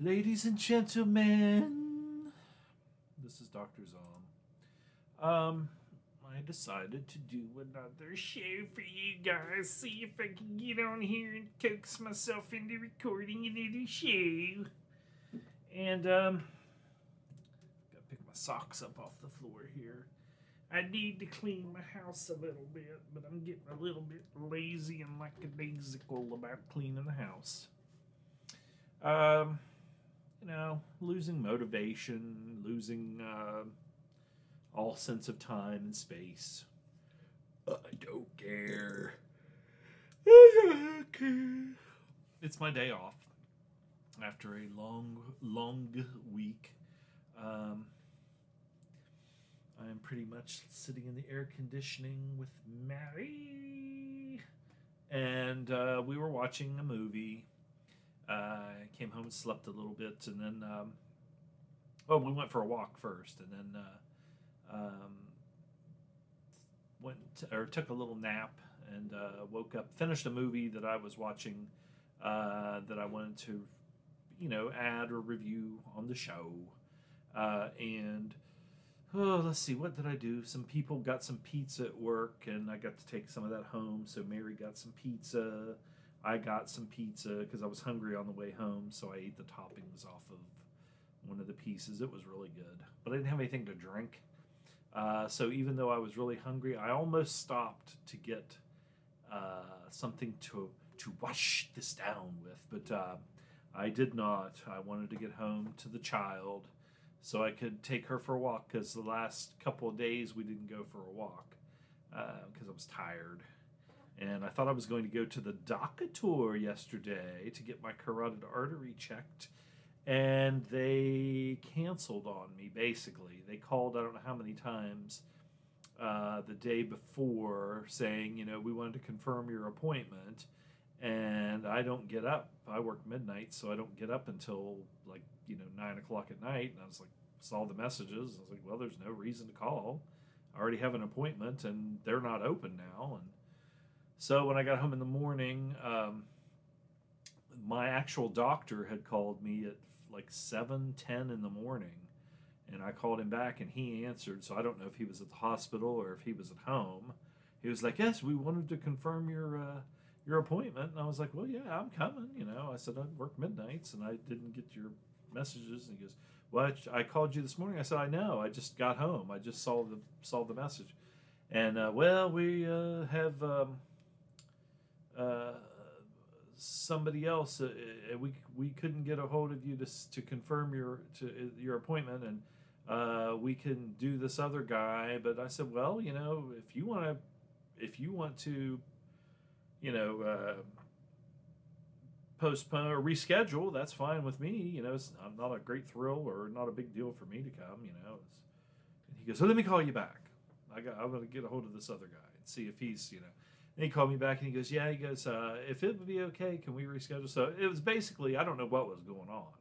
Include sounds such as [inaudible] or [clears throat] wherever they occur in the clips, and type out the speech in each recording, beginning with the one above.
Ladies and gentlemen, this is Dr. Zom. Um, I decided to do another show for you guys. See if I can get on here and coax myself into recording another show. And, um, gotta pick my socks up off the floor here. I need to clean my house a little bit, but I'm getting a little bit lazy and like a lackadaisical about cleaning the house. Um, you know, losing motivation, losing uh, all sense of time and space. I don't care. I don't care. It's my day off after a long, long week. Um, I am pretty much sitting in the air conditioning with Mary. And uh, we were watching a movie. Uh, came home and slept a little bit, and then, um, oh, we went for a walk first, and then uh, um, went or took a little nap and uh, woke up. Finished a movie that I was watching uh, that I wanted to, you know, add or review on the show, uh, and oh, let's see, what did I do? Some people got some pizza at work, and I got to take some of that home. So Mary got some pizza. I got some pizza because I was hungry on the way home, so I ate the toppings off of one of the pieces. It was really good, but I didn't have anything to drink. Uh, so even though I was really hungry, I almost stopped to get uh, something to to wash this down with, but uh, I did not. I wanted to get home to the child so I could take her for a walk because the last couple of days we didn't go for a walk because I was tired. And I thought I was going to go to the doctor yesterday to get my carotid artery checked. And they canceled on me, basically. They called, I don't know how many times, uh, the day before saying, you know, we wanted to confirm your appointment. And I don't get up. I work midnight, so I don't get up until like, you know, nine o'clock at night. And I was like, saw the messages. I was like, well, there's no reason to call. I already have an appointment and they're not open now. And so when I got home in the morning, um, my actual doctor had called me at like 7 10 in the morning and i called him back and he answered so i don't know if he was at the hospital or if he was at home he was like yes we wanted to confirm your uh, your appointment and i was like well yeah i'm coming you know i said i work midnights and i didn't get your messages and he goes well i called you this morning i said i know i just got home i just saw the saw the message and uh, well we uh, have um, uh, somebody else. Uh, we we couldn't get a hold of you to to confirm your to uh, your appointment, and uh, we can do this other guy. But I said, well, you know, if you want to, if you want to, you know. Postpone or reschedule that's fine with me you know it's not a great thrill or not a big deal for me to come you know he goes so let me call you back i got i'm to get a hold of this other guy and see if he's you know and he called me back and he goes, "Yeah." He goes, uh, "If it would be okay, can we reschedule?" So it was basically I don't know what was going on,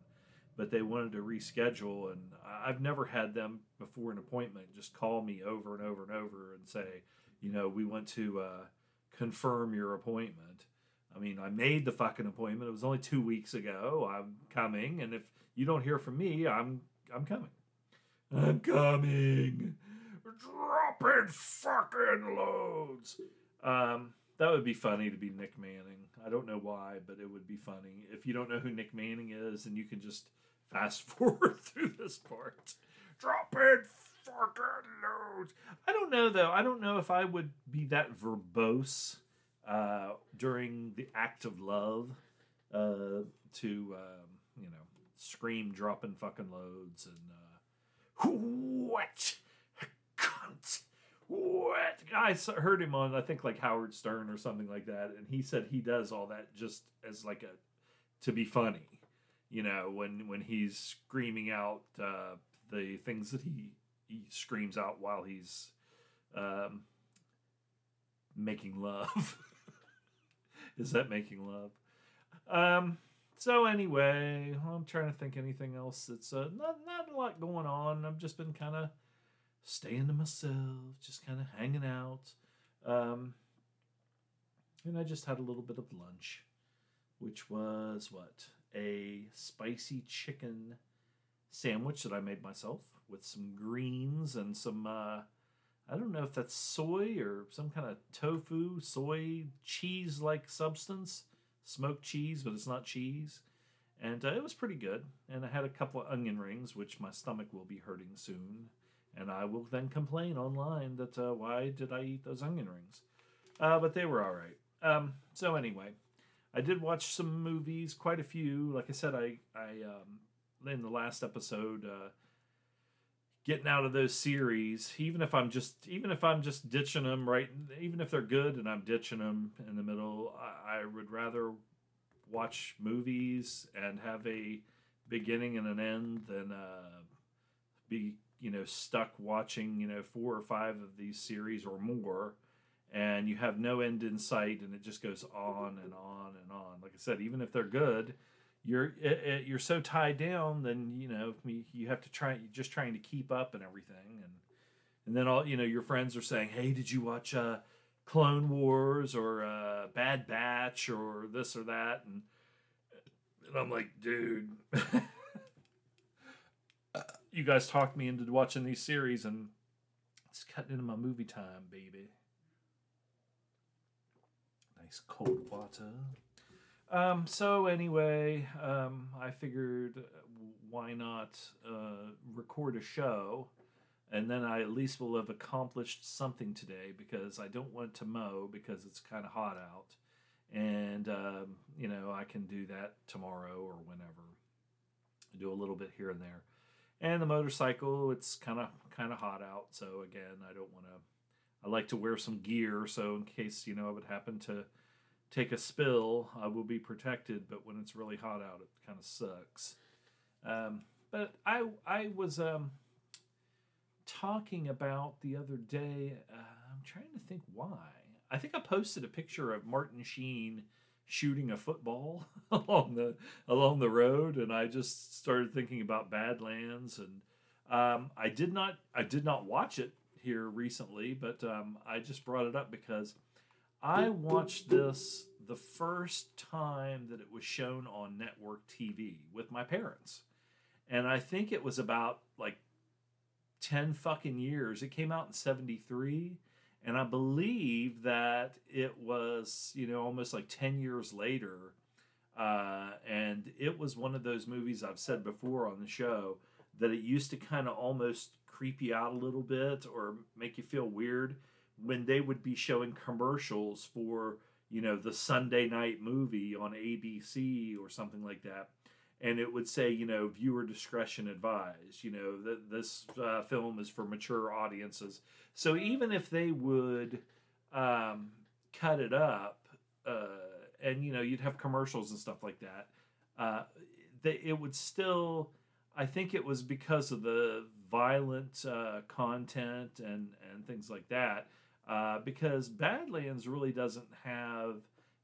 but they wanted to reschedule, and I've never had them before an appointment just call me over and over and over and say, you know, we want to uh, confirm your appointment. I mean, I made the fucking appointment. It was only two weeks ago. I'm coming, and if you don't hear from me, I'm I'm coming. I'm coming. Dropping fucking loads. Um, that would be funny to be Nick Manning. I don't know why, but it would be funny. If you don't know who Nick Manning is, and you can just fast [laughs] forward through this part. Dropping fucking loads. I don't know though. I don't know if I would be that verbose uh, during the act of love uh, to um, you know scream dropping fucking loads and uh, what cunt what? I heard him on, I think, like Howard Stern or something like that, and he said he does all that just as like a to be funny, you know, when when he's screaming out uh, the things that he he screams out while he's um, making love. [laughs] [laughs] Is that making love? Um. So anyway, I'm trying to think anything else. It's uh, not not a lot going on. I've just been kind of staying to myself, just kind of hanging out. Um, and I just had a little bit of lunch, which was what a spicy chicken sandwich that I made myself with some greens and some. Uh, I don't know if that's soy or some kind of tofu, soy cheese like substance, smoked cheese, but it's not cheese. And uh, it was pretty good. And I had a couple of onion rings, which my stomach will be hurting soon. And I will then complain online that uh, why did I eat those onion rings? Uh, but they were all right. Um, so anyway, I did watch some movies, quite a few. Like I said, I I um, in the last episode, uh, getting out of those series, even if I'm just even if I'm just ditching them right, even if they're good and I'm ditching them in the middle, I, I would rather watch movies and have a beginning and an end than uh, be you know stuck watching you know four or five of these series or more and you have no end in sight and it just goes on and on and on. Like i said even if they're good you're you're so tied down then you know you have to try just trying to keep up and everything. And and then all you know your friends are saying hey did you watch uh clone wars or uh bad batch or this or that? And and i'm like dude [laughs] you guys talked me into watching these series and it's cutting into my movie time baby. Nice cold water. Um, so anyway, um, I figured uh, why not uh, record a show, and then I at least will have accomplished something today because I don't want to mow because it's kind of hot out, and um, you know I can do that tomorrow or whenever. I do a little bit here and there, and the motorcycle it's kind of kind of hot out, so again I don't want to I like to wear some gear so in case you know it would happen to take a spill, I will be protected. But when it's really hot out, it kind of sucks. Um, but I I was um, talking about the other day. Uh, I'm trying to think why. I think I posted a picture of Martin Sheen shooting a football [laughs] along the along the road, and I just started thinking about Badlands, and um, I did not I did not watch it here recently, but um, I just brought it up because I watched this the first time that it was shown on network TV with my parents. And I think it was about like 10 fucking years. It came out in 73. And I believe that it was, you know, almost like 10 years later. Uh, and it was one of those movies I've said before on the show that it used to kind of almost creep you out a little bit or make you feel weird when they would be showing commercials for you know the Sunday night movie on ABC or something like that, and it would say you know viewer discretion advised. You know that this uh, film is for mature audiences. So even if they would um, cut it up, uh, and you know you'd have commercials and stuff like that, uh, they, it would still. I think it was because of the violent uh, content and and things like that uh, because Badlands really doesn't have,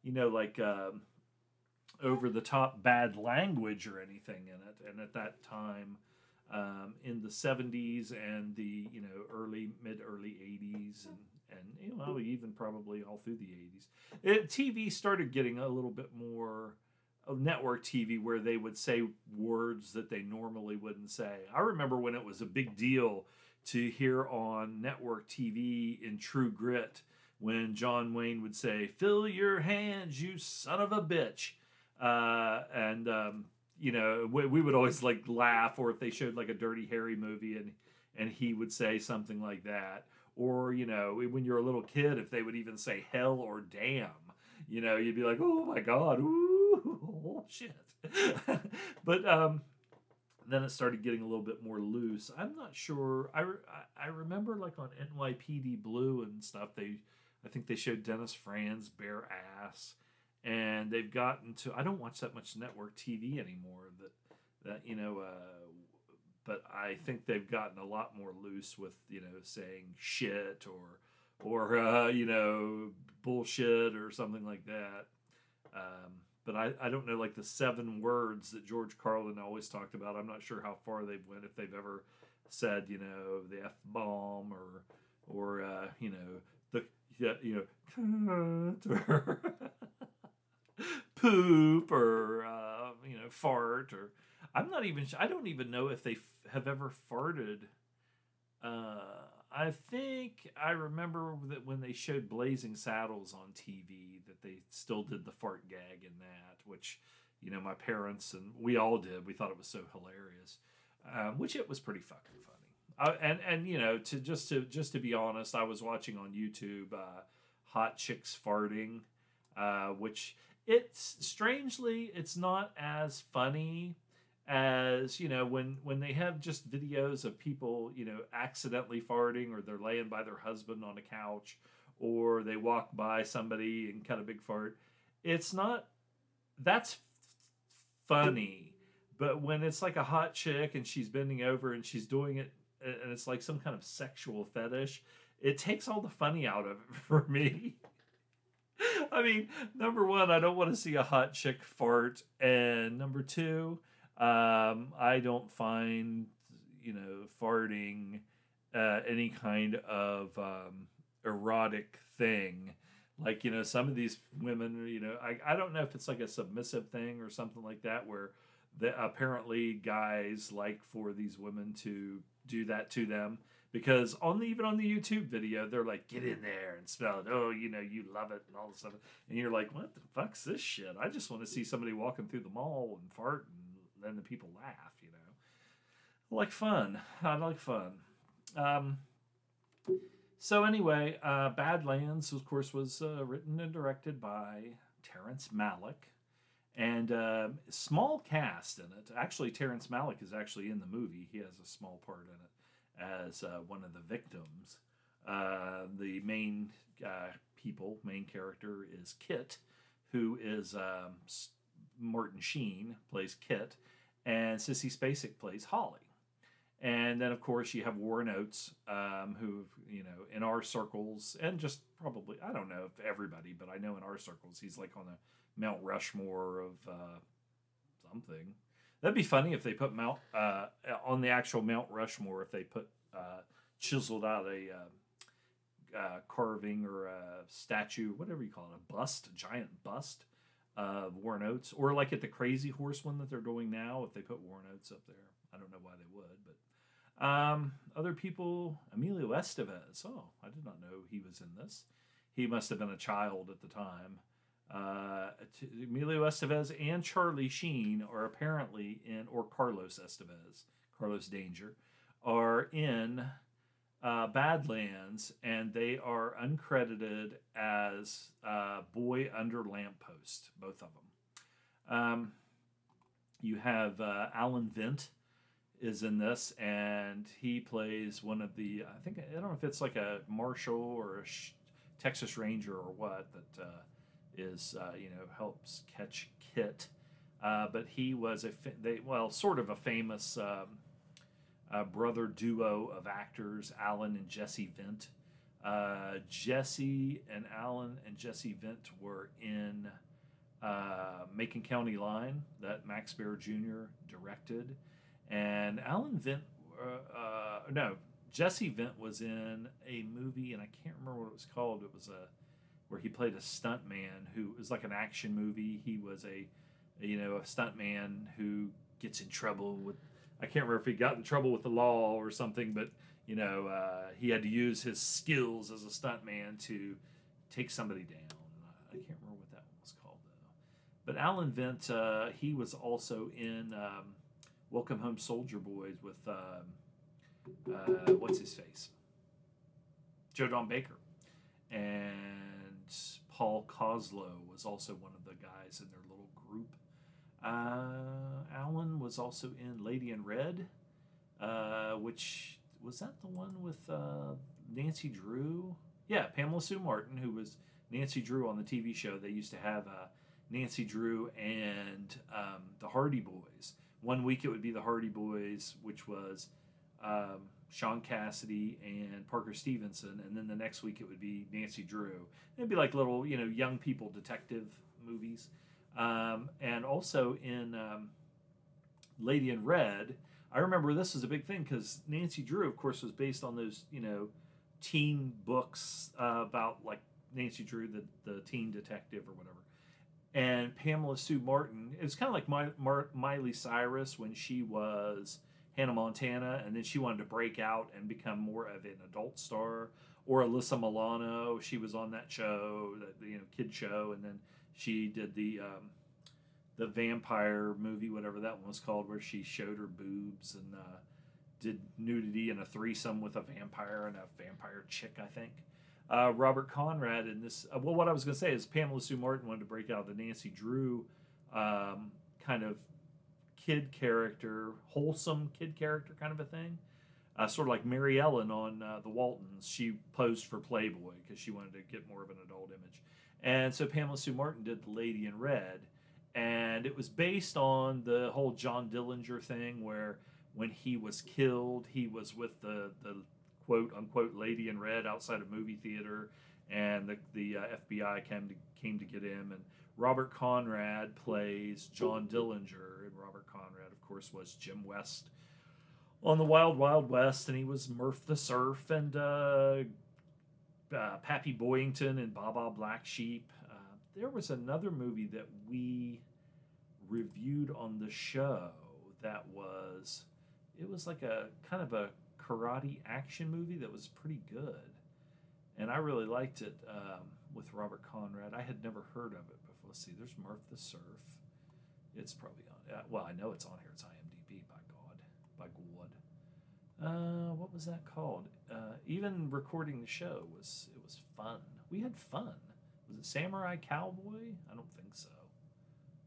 you know, like um, over the top bad language or anything in it. And at that time, um, in the 70s and the you know early mid early 80s and and you know even probably all through the 80s, it, TV started getting a little bit more of network TV where they would say words that they normally wouldn't say. I remember when it was a big deal to hear on network TV in True Grit when John Wayne would say, "Fill your hands, you son of a bitch," uh, and um, you know we, we, would always like laugh, or if they showed like a Dirty Harry movie and and he would say something like that, or you know when you're a little kid, if they would even say hell or damn, you know you'd be like, "Oh my god, ooh, [laughs] oh, shit," [laughs] but um, then it started getting a little bit more loose. I'm not sure. I, I remember like on NYPD Blue and stuff. They, I think they showed Dennis Franz bare ass, and they've gotten to. I don't watch that much network TV anymore. That that you know. Uh, but I think they've gotten a lot more loose with you know saying shit or or uh, you know bullshit or something like that. Um, but I, I don't know like the seven words that George Carlin always talked about. I'm not sure how far they've went if they've ever said you know the f bomb or or uh, you know the yeah, you know, or [laughs] poop or uh, you know fart or I'm not even I don't even know if they f- have ever farted. Uh, I think I remember that when they showed Blazing Saddles on TV that they still did the fart gag in that, which you know my parents and we all did. We thought it was so hilarious, um, which it was pretty fucking funny. Uh, and and you know to just to just to be honest, I was watching on YouTube uh, hot chicks farting, uh, which it's strangely it's not as funny as you know when when they have just videos of people you know accidentally farting or they're laying by their husband on a couch or they walk by somebody and cut a big fart it's not that's funny. But when it's like a hot chick and she's bending over and she's doing it and it's like some kind of sexual fetish it takes all the funny out of it [laughs] for me. I mean, number one, I don't want to see a hot chick fart, and number two, um, I don't find, you know, farting uh, any kind of um, erotic thing. Like, you know, some of these women, you know, I, I don't know if it's like a submissive thing or something like that, where the, apparently guys like for these women to do that to them because on the, even on the YouTube video, they're like, "Get in there and smell it." Oh, you know, you love it and all this stuff, and you're like, "What the fuck's this shit?" I just want to see somebody walking through the mall and fart then the people laugh, you know. I like fun. I like fun. Um, so anyway, uh, Badlands, of course, was uh, written and directed by Terrence Malick, and uh, small cast in it. Actually, Terrence Malick is actually in the movie. He has a small part in it as uh, one of the victims. Uh, the main uh, people, main character is Kit, who is um, Martin Sheen plays Kit, and Sissy Spacek plays Holly. And then, of course, you have Warren Oates, um, who, you know, in our circles, and just probably, I don't know if everybody, but I know in our circles, he's like on the Mount Rushmore of uh, something. That'd be funny if they put Mount, uh, on the actual Mount Rushmore, if they put uh, chiseled out a uh, uh, carving or a statue, whatever you call it, a bust, a giant bust of Warren Oates, or like at the Crazy Horse one that they're doing now, if they put Warren Oates up there. I don't know why they would, but um, other people, Emilio Estevez. Oh, I did not know he was in this. He must have been a child at the time. Uh, Emilio Estevez and Charlie Sheen are apparently in, or Carlos Estevez, Carlos Danger, are in uh, Badlands, and they are uncredited as uh, Boy Under Lamppost, both of them. Um, you have uh, Alan Vint is in this, and he plays one of the. I think I don't know if it's like a marshal or a sh- Texas Ranger or what that uh, is uh, you know helps catch Kit. Uh, but he was a fa- they well sort of a famous um, uh, brother duo of actors, Alan and Jesse Vint. Uh, Jesse and Alan and Jesse Vint were in uh, Macon County Line that Max Baer Jr. directed, and Alan Vint, uh, uh, no, Jesse Vint was in a movie, and I can't remember what it was called. It was a where he played a stuntman who was like an action movie. He was a, you know, a stuntman who gets in trouble with I can't remember if he got in trouble with the law or something, but you know, uh, he had to use his skills as a stuntman to take somebody down. I can't remember what that one was called though. But Alan Vint, uh, he was also in um, Welcome Home Soldier Boys with um, uh, what's his face, Joe Don Baker, and Paul Koslo was also one of the guys in group uh, Alan was also in Lady in Red, uh, which was that the one with uh, Nancy Drew? Yeah, Pamela Sue Martin, who was Nancy Drew on the TV show. They used to have uh, Nancy Drew and um, the Hardy Boys. One week it would be the Hardy Boys, which was um, Shaun Cassidy and Parker Stevenson, and then the next week it would be Nancy Drew. It'd be like little, you know, young people detective movies. Um, and also in um, Lady in Red, I remember this was a big thing because Nancy Drew, of course, was based on those, you know, teen books uh, about like Nancy Drew, the the teen detective or whatever, and Pamela Sue Martin. It was kind of like My, Mar- Miley Cyrus when she was Hannah Montana, and then she wanted to break out and become more of an adult star. Or Alyssa Milano, she was on that show, that you know, kid show, and then she did the um, the vampire movie, whatever that one was called, where she showed her boobs and uh, did nudity in a threesome with a vampire and a vampire chick, I think. Uh, Robert Conrad in this. Uh, well, what I was going to say is Pamela Sue Martin wanted to break out the Nancy Drew um, kind of kid character, wholesome kid character kind of a thing. Uh, sort of like Mary Ellen on uh, The Waltons. She posed for Playboy because she wanted to get more of an adult image. And so Pamela Sue Martin did The Lady in Red. And it was based on the whole John Dillinger thing where when he was killed, he was with the, the quote unquote lady in red outside a movie theater, and the, the uh, FBI came to, came to get him. And Robert Conrad plays John Dillinger, and Robert Conrad, of course, was Jim West on the Wild Wild West, and he was Murph the Surf and uh, uh, Pappy Boyington and Baa Baa Black Sheep. Uh, there was another movie that we reviewed on the show that was it was like a kind of a karate action movie that was pretty good, and I really liked it um, with Robert Conrad. I had never heard of it before. Let's see, there's Murph the Surf. It's probably on. Uh, well, I know it's on here. It's IMDb. By God, by. Uh, what was that called? Uh, even recording the show was it was fun. We had fun. Was it Samurai Cowboy? I don't think so.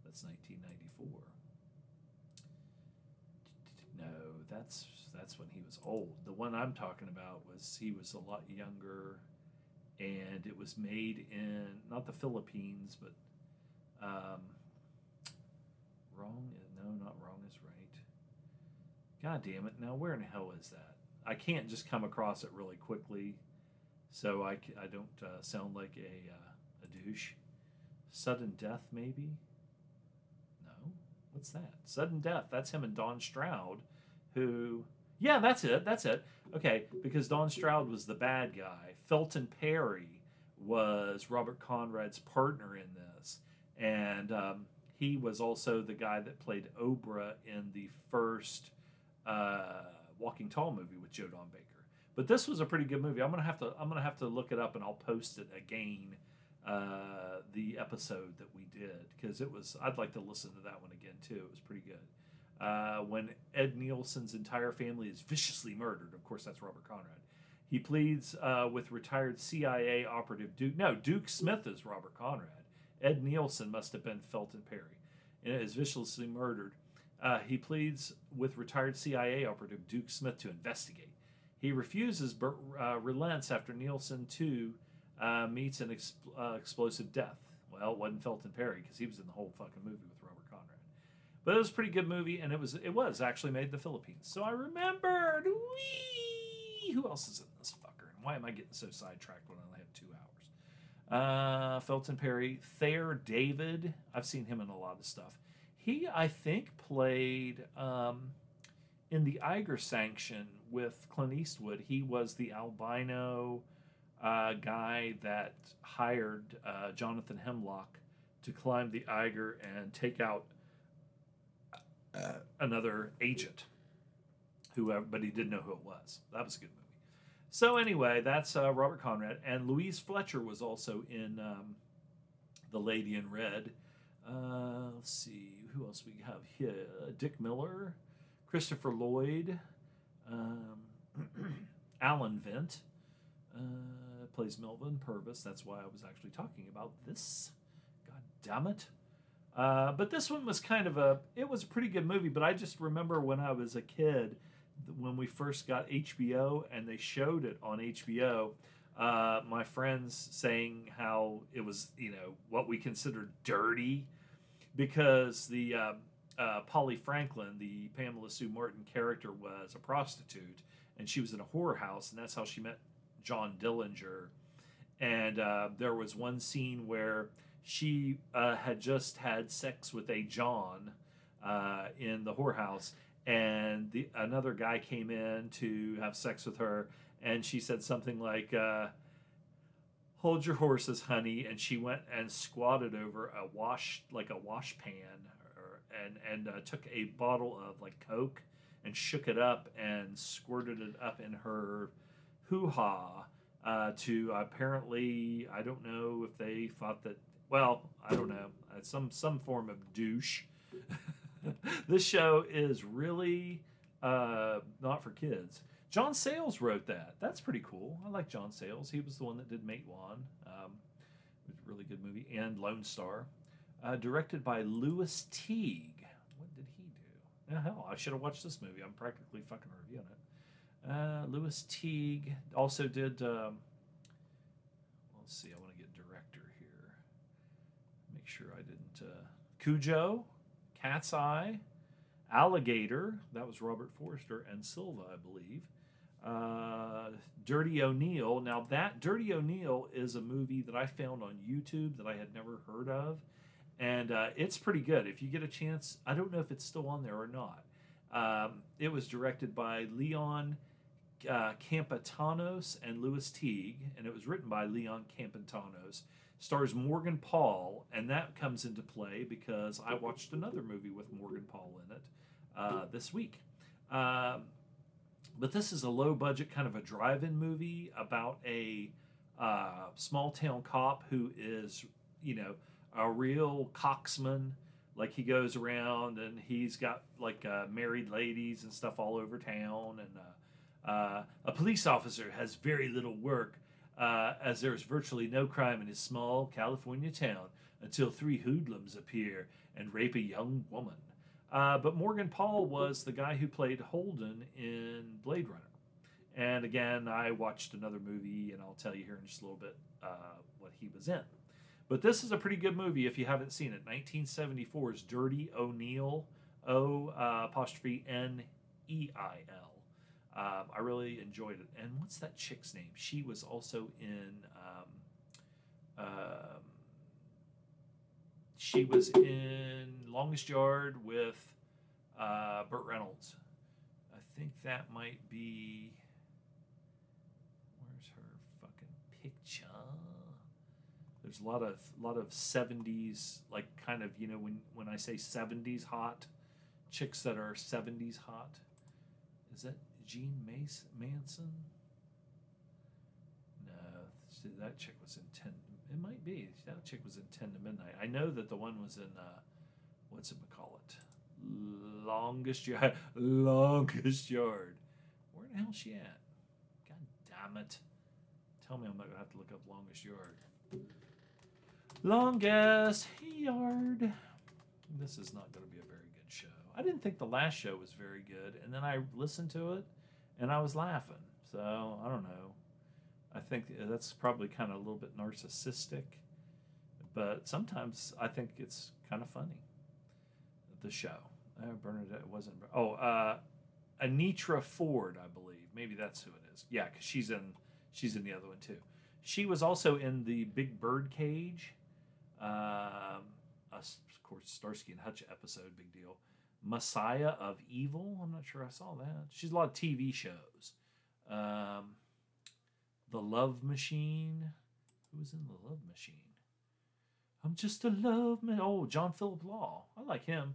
That's 1994. No, that's that's when he was old. The one I'm talking about was he was a lot younger, and it was made in not the Philippines, but um, wrong. No, not wrong is right. God damn it! Now where in hell is that? I can't just come across it really quickly, so I, I don't uh, sound like a uh, a douche. Sudden death, maybe. No, what's that? Sudden death. That's him and Don Stroud, who yeah, that's it. That's it. Okay, because Don Stroud was the bad guy. Felton Perry was Robert Conrad's partner in this, and um, he was also the guy that played Obra in the first uh, Walking Tall movie with Joe Don Baker. But this was a pretty good movie. I'm gonna have to I'm gonna have to look it up and I'll post it again. Uh, the episode that we did because it was I'd like to listen to that one again too. It was pretty good uh, when Ed Nielsen's entire family is viciously murdered. Of course, that's Robert Conrad. He pleads uh, with retired CIA operative Duke. No, Duke Smith is Robert Conrad. Ed Nielsen must have been Felton Perry and is viciously murdered. Uh, he pleads with retired CIA operative Duke Smith to investigate. He refuses but uh, relents after Nielsen, too, uh, meets an uh, explosive death. Well, it wasn't Felton Perry because he was in the whole fucking movie with Robert Conrad. but it was a pretty good movie, and it was it was actually made in the Philippines. So I remembered. Whee! Who else is in this fucker? And why am I getting so sidetracked when I only have two hours? Uh, Felton Perry, Thayer David. I've seen him in a lot of stuff. He, I think, played um, in the Eiger Sanction with Clint Eastwood. He was the albino uh, guy that hired uh, Jonathan Hemlock to climb the Eiger and take out uh, another agent, whoever, but he didn't know who it was. That was a good movie. So anyway, that's uh, Robert Conrad, and Louise Fletcher was also in um, The Lady in Red. Uh, let's see who else we have here: Dick Miller, Christopher Lloyd, um, [clears throat] Alan Vint uh, plays Melvin Purvis. That's why I was actually talking about this. God damn it! Uh, but this one was kind of a it was a pretty good movie but i just remember when i was a kid when we first got hbo and they showed it on hbo uh, my friends saying how it was you know what we considered dirty because the uh, uh, polly franklin the pamela sue martin character was a prostitute and she was in a whorehouse and that's how she met john dillinger. And uh, there was one scene where she uh, had just had sex with a John uh, in the whorehouse, and the another guy came in to have sex with her, and she said something like, uh, hold your horses, honey. And she went and squatted over a wash, like a wash pan, or, and and uh, took a bottle of like Coke and shook it up and squirted it up in her hoo ha. Uh, to apparently, I don't know if they thought that. Well, I don't know. Uh, some some form of douche. [laughs] this show is really uh, not for kids. John Sayles wrote that. That's pretty cool. I like John Sayles. He was the one that did Matewan. Um, it was a really good movie. And Lone Star. Uh, directed by Lewis Teague. What did he do? Oh, hell, I should have watched this movie. I'm practically fucking reviewing it. Uh, Lewis Teague also did. Um, let's see. I want to get director here. Make sure I didn't. Uh, Cujo, Cat's Eye, Alligator. That was Robert Forster and Silva, I believe uh, Dirty O'Neill. Now, that Dirty O'Neill is a movie that I found on YouTube that I had never heard of, and uh, it's pretty good. If you get a chance, I don't know if it's still on there or not. Um, it was directed by Leon uh, Campatanos and Lewis Teague, and it was written by Leon Campatanos. Stars Morgan Paull, and that comes into play because I watched another movie with Morgan Paull in it uh, this week. Um, but this is a low budget kind of a drive-in movie about a uh, small town cop who is you know a real coxman like he goes around and he's got like uh, married ladies and stuff all over town. And uh, uh a police officer has very little work uh, as there's virtually no crime in his small california town until three hoodlums appear and rape a young woman uh, but Morgan Paull was the guy who played Holden in Blade Runner. And again, I watched another movie, and I'll tell you here in just a little bit uh, what he was in. But this is a pretty good movie if you haven't seen it. 1974's Dirty O'Neill, O uh, apostrophe N E I L. Um, I really enjoyed it. And what's that chick's name? She was also in. Um, um she was in Longest Yard with uh, Burt Reynolds. I think that might be. Where's her fucking picture? There's a lot of lot of '70s, like kind of you know when when I say '70s hot, chicks that are '70s hot. Is that Jean Mace Manson? No, that chick was in Ten it might be. That chick was in Ten to Midnight. I know that the one was in uh, what's it call it? Longest yard. [laughs] Longest yard. Where the hell is she at? God damn it! Tell me I'm not gonna have to look up longest yard. Longest yard. This is not to be a very good show. I didn't think the last show was very good, and then I listened to it, and I was laughing. So I don't know. I think that's probably kind of a little bit narcissistic, but sometimes I think it's kind of funny. The show, uh, Bernadette wasn't. Oh, uh, Anitra Ford, I believe. Maybe that's who it is. Yeah, because she's in she's in the other one too. She was also in the Big Bird Cage, um, of course Starsky and Hutch episode. Big deal. Messiah of Evil. I'm not sure I saw that. She's a lot of TV shows. Um, the Love Machine. Who was in The Love Machine? I'm just a love man. Oh, John Philip Law. I like him.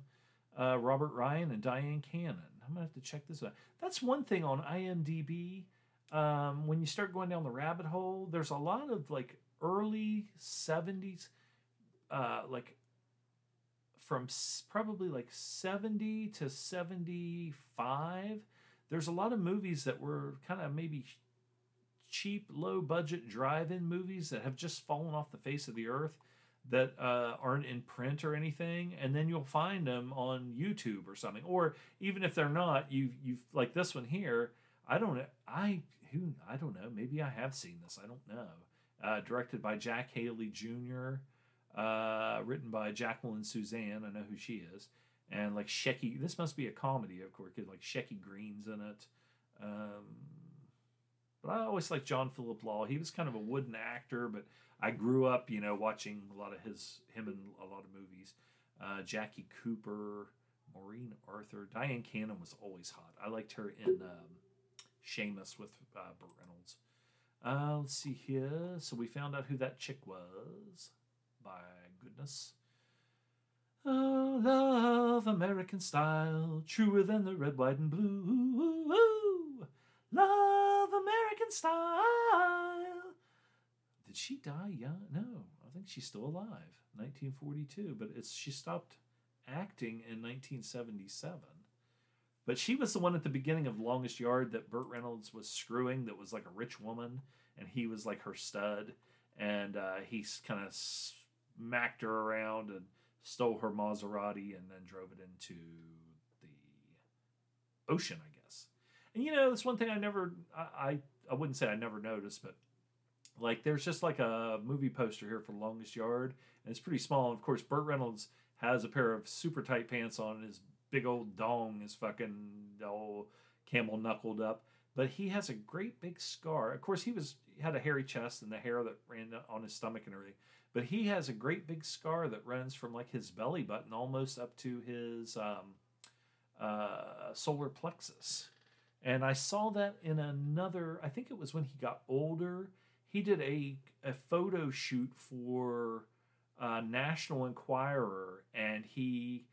Uh, Robert Ryan and Dyan Cannon. I'm gonna have to check this out. That's one thing on IMDb. Um, when you start going down the rabbit hole, there's a lot of like early '70s, uh, like from s- probably like 70 to 75. There's a lot of movies that were kind of maybe cheap, low budget drive in movies that have just fallen off the face of the earth that uh, aren't in print or anything, and then you'll find them on YouTube or something. Or even if they're not, you you like this one here. I don't. I who I don't know. Maybe I have seen this. I don't know. Uh, directed by Jack Haley Jr. Uh, written by Jacqueline Susann. I know who she is. And like Shecky, this must be a comedy, of course. Like Shecky Greene's in it. Um, but I always liked John Philip Law. He was kind of a wooden actor, but I grew up, you know, watching a lot of his him in a lot of movies. Uh, Jackie Cooper, Maureen Arthur, Dyan Cannon was always hot. I liked her in um, Shameless with uh, Burt Reynolds. Uh, let's see here. So we found out who that chick was. By goodness. Oh, love American style, truer than the red, white, and blue. Love American style. Did she die young? No, I think she's still alive. 1942, but it's she stopped acting in 1977. But she was the one at the beginning of Longest Yard that Burt Reynolds was screwing, that was like a rich woman, and he was like her stud, and uh, he kind of smacked her around and stole her Maserati and then drove it into the ocean, I guess. And you know, that's one thing I never, I, I, I wouldn't say I never noticed, but like there's just like a movie poster here for Longest Yard, and it's pretty small. And of course, Burt Reynolds has a pair of super tight pants on, and his big old dong is fucking all camel knuckled up. But he has a great big scar. Of course, he was he had a hairy chest and the hair that ran on his stomach and everything. But he has a great big scar that runs from like his belly button almost up to his um, uh, solar plexus. And I saw that in another. I think it was when he got older. He did a a photo shoot for uh, National Enquirer, and he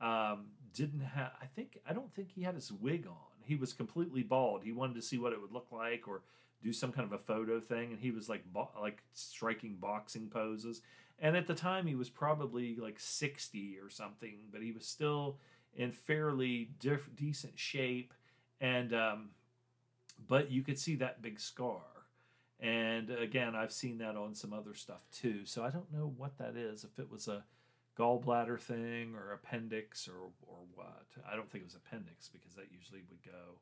um, didn't have. I think I don't think he had his wig on. He was completely bald. He wanted to see what it would look like, or do some kind of a photo thing, and he was like bo- like striking boxing poses. And at the time, he was probably like sixty or something, but he was still in fairly decent shape, and um, but you could see that big scar. And again, I've seen that on some other stuff too. So I don't know what that is. If it was a gallbladder thing or appendix or or what. I don't think it was appendix because that usually would go.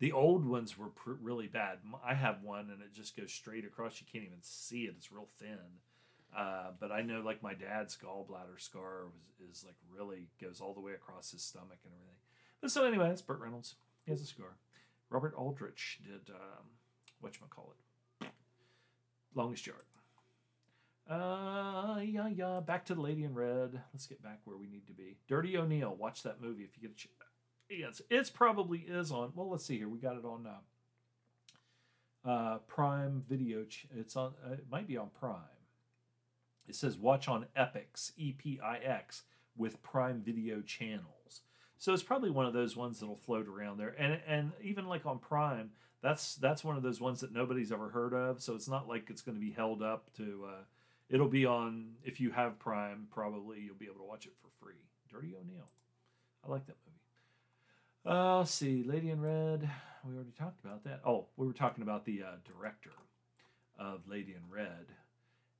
The old ones were pr- really bad. I have one and it just goes straight across. You can't even see it. It's real thin. Uh, but I know like my dad's gallbladder scar was, is like really goes all the way across his stomach and everything. But so anyway, that's Burt Reynolds. He has a scar. Robert Aldrich did um, what you call it longest yard. Uh, yeah, yeah. Back to the Lady in Red. Let's get back where we need to be. Dirty O'Neill. Watch that movie if you get a chance. Yes, it's probably is on. Well, let's see here. We got it on uh, uh, Prime Video. Ch- it's on. Uh, it might be on Prime. It says watch on Epix, E P I X, with Prime Video channels. So it's probably one of those ones that'll float around there. And and even like on Prime, that's that's one of those ones that nobody's ever heard of. So it's not like it's going to be held up to. Uh, it'll be on if you have Prime. Probably you'll be able to watch it for free. Dirty O'Neill. I like that movie. Uh, let's see, Lady in Red. We already talked about that. Oh, we were talking about the uh, director of Lady in Red,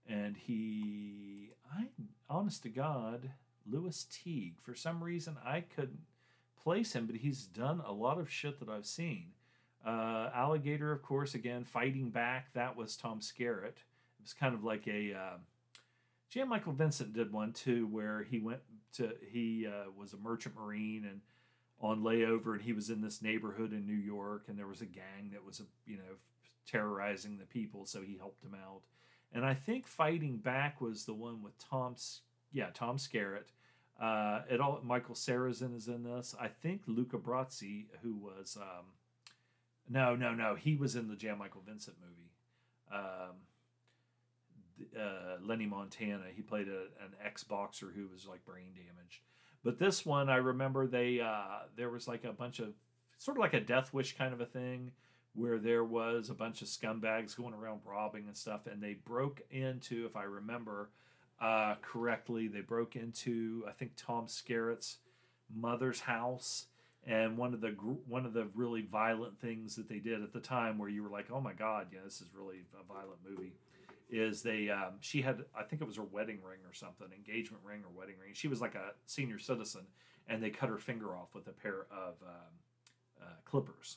and he, I, honest to God, Lewis Teague. For some reason, I couldn't place him, but he's done a lot of shit that I've seen. Uh, Alligator, of course, again, fighting back. That was Tom Skerritt. It was kind of like a. Uh, Michael Vincent did one too, where he went to he uh, was a merchant marine and on layover, and he was in this neighborhood in New York, and there was a gang that was you know terrorizing the people, so he helped them out. And I think Fighting Back was the one with Tom, yeah, Tom Skerritt. Uh, it all Michael Sarrazin is in this. I think Luca Brasi, who was um, no, no, no, he was in the Jan Michael Vincent movie. Um, uh, Lenny Montana. He played a, an ex boxer who was like brain damaged. But this one, I remember they uh, there was like a bunch of sort of like a Death Wish kind of a thing where there was a bunch of scumbags going around robbing and stuff, and they broke into, if I remember uh, correctly, they broke into I think Tom Skerritt's mother's house. And one of the one of the really violent things that they did at the time, where you were like, "Oh my God, yeah, this is really a violent movie," is they um, she had I think it was her wedding ring or something, engagement ring or wedding ring. She was like a senior citizen, and they cut her finger off with a pair of um, uh, clippers,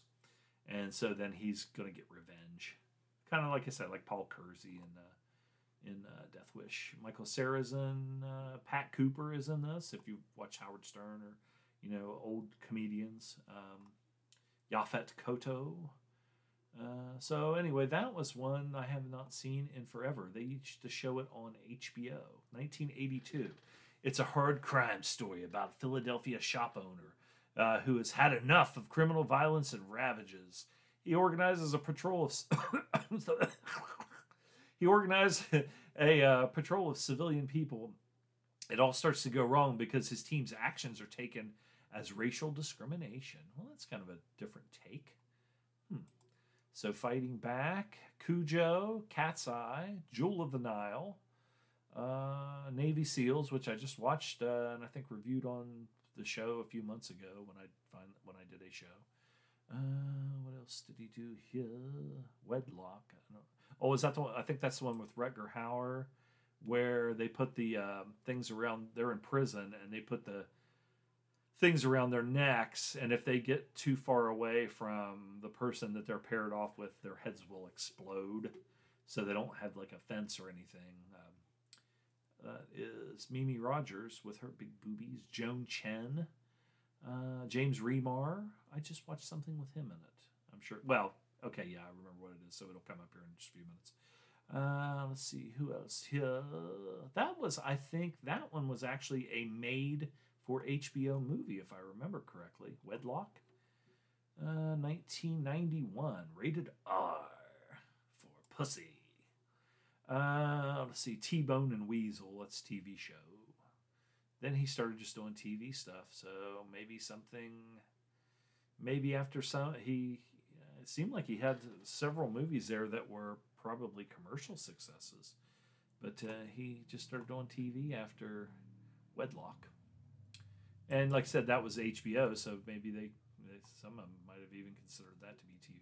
and so then he's gonna get revenge, kind of like I said, like Paul Kersey and uh, in uh, Death Wish. Michael Sarrazin, uh, Pat Cooper is in this. If you watch Howard Stern or you know old comedians, um, Yaphet Kotto. Uh, so anyway, that was one I have not seen in forever. They used to show it on HBO, 1982. It's a hard crime story about a Philadelphia shop owner uh, who has had enough of criminal violence and ravages. he organizes a patrol of [coughs] he organized [laughs] a uh, patrol of civilian people. It all starts to go wrong because his team's actions are taken as racial discrimination. Well, that's kind of a different take. Hmm. So, fighting back, Cujo, Cat's Eye, Jewel of the Nile, uh, Navy SEALs, which I just watched uh, and I think reviewed on the show a few months ago when I find when I did a show. Uh, what else did he do here? Wedlock. Oh, is that the one? I think that's the one with Rutger Hauer, where they put the uh, things around. They're in prison and they put the things around their necks, and if they get too far away from the person that they're paired off with, their heads will explode. So they don't have like a fence or anything. Um, uh, is Mimi Rogers with her big boobies, Joan Chen, uh, James Remar. I just watched something with him in it. I'm sure. Well, okay, yeah, I remember what it is, so it'll come up here in just a few minutes. Uh, let's see who else here. That was, I think, that one was actually a made for HBO movie, if I remember correctly. Wedlock, uh, 1991, rated R for pussy. Uh, let's see, T Bone and Weasel. That's TV show. Then he started just doing TV stuff. So maybe something. Maybe after some, he it seemed like he had several movies there that were probably commercial successes, but uh, he just started doing TV after Wedlock. And like I said, that was HBO, so maybe they, some of them might have even considered that to be TV.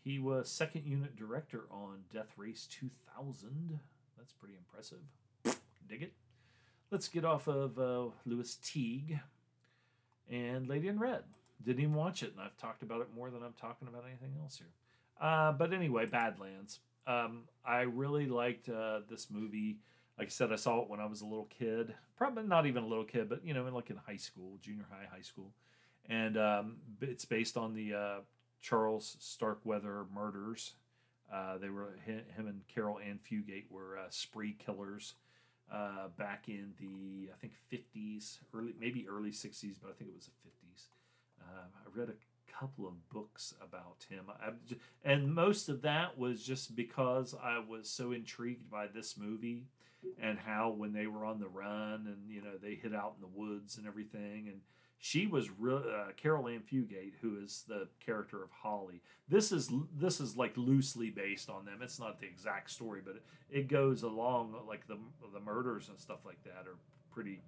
He was second unit director on Death Race 2000. That's pretty impressive. Dig it. Let's get off of uh, Lewis Teague and Lady in Red. Didn't even watch it, and I've talked about it more than I'm talking about anything else here. Uh, but anyway, Badlands. Um, I really liked uh, this movie. Like I said, I saw it when I was a little kid. Probably not even a little kid, but you know, like in high school, junior high, high school. And um, it's based on the uh, Charles Starkweather murders. Uh, they were him and Caril Ann Fugate were uh, spree killers uh, back in the I think 50s, early maybe early 60s, but I think it was the 50s. Uh, I read a couple of books about him, and most of that was just because I was so intrigued by this movie and how when they were on the run and you know they hid out in the woods and everything and she was real uh, Caril Ann Fugate, who is the character of Holly. This is this is like loosely based on them. It's not the exact story, but it, it goes along like the the murders and stuff like that are pretty,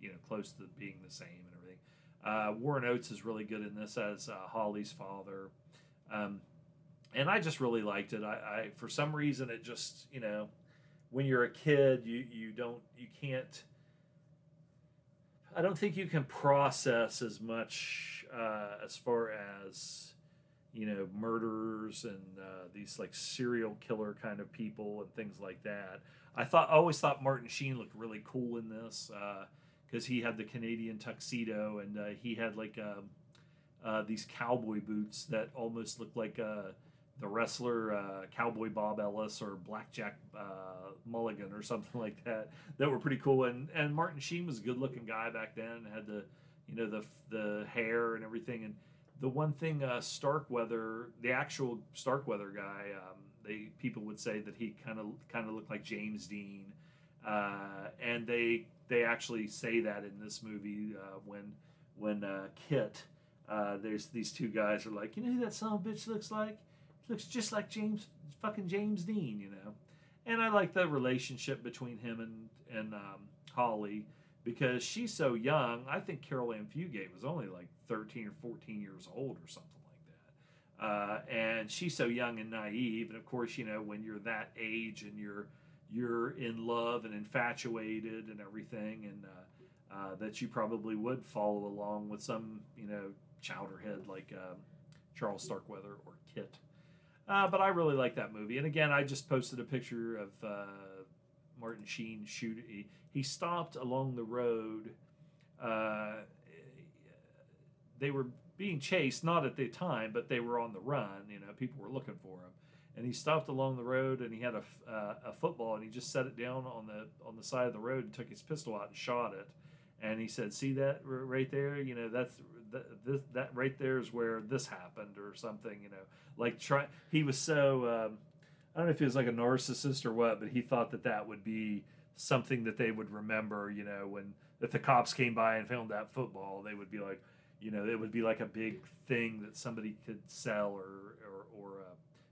you know, close to being the same and. Uh, Warren Oates is really good in this as uh, Holly's father, um, and I just really liked it. I, I for some reason it just you know, when you're a kid, you you don't you can't I don't think you can process as much uh, as far as you know murderers and uh, these like serial killer kind of people and things like that. I thought I always thought Martin Sheen looked really cool in this because he had the Canadian tuxedo and uh, he had like um, uh, these cowboy boots that almost looked like uh, the wrestler uh, Cowboy Bob Ellis or Blackjack uh, Mulligan or [laughs] something like that that were pretty cool. And and Martin Sheen was a good looking guy back then. Had the you know the the hair and everything. And the one thing uh, Starkweather, the actual Starkweather guy, um, they people would say that he kind of kind of looked like James Dean. And they they actually say that in this movie uh, when when uh, Kit. there's these two guys are like, you know who that son of a bitch looks like? looks just like James fucking James Dean, you know. And I like the relationship between him and and um, Holly because she's so young. I think Caril Ann Fugate was only like 13 or 14 years old or something like that. Uh, and she's so young and naive. And of course, you know, when you're that age and you're you're in love and infatuated and everything, and uh, uh, that you probably would follow along with some, you know, chowderhead like um, Charles Starkweather or Kit. Uh, but I really like that movie. And again, I just posted a picture of uh, Martin Sheen shooting. He, he, stopped along the road. Uh, they were being chased, not at the time, but they were on the run. You know, people were looking for him. And he stopped along the road, and he had a, uh, a football, and he just set it down on the on the side of the road and took his pistol out and shot it. And he said, "See that right there? You know, that's th- this, that right there is where this happened or something, you know. Like try he was so um, I don't know if he was like a narcissist or what, but he thought that that would be something that they would remember, you know, when if the cops came by and found that football, they would be like, you know, it would be like a big thing that somebody could sell or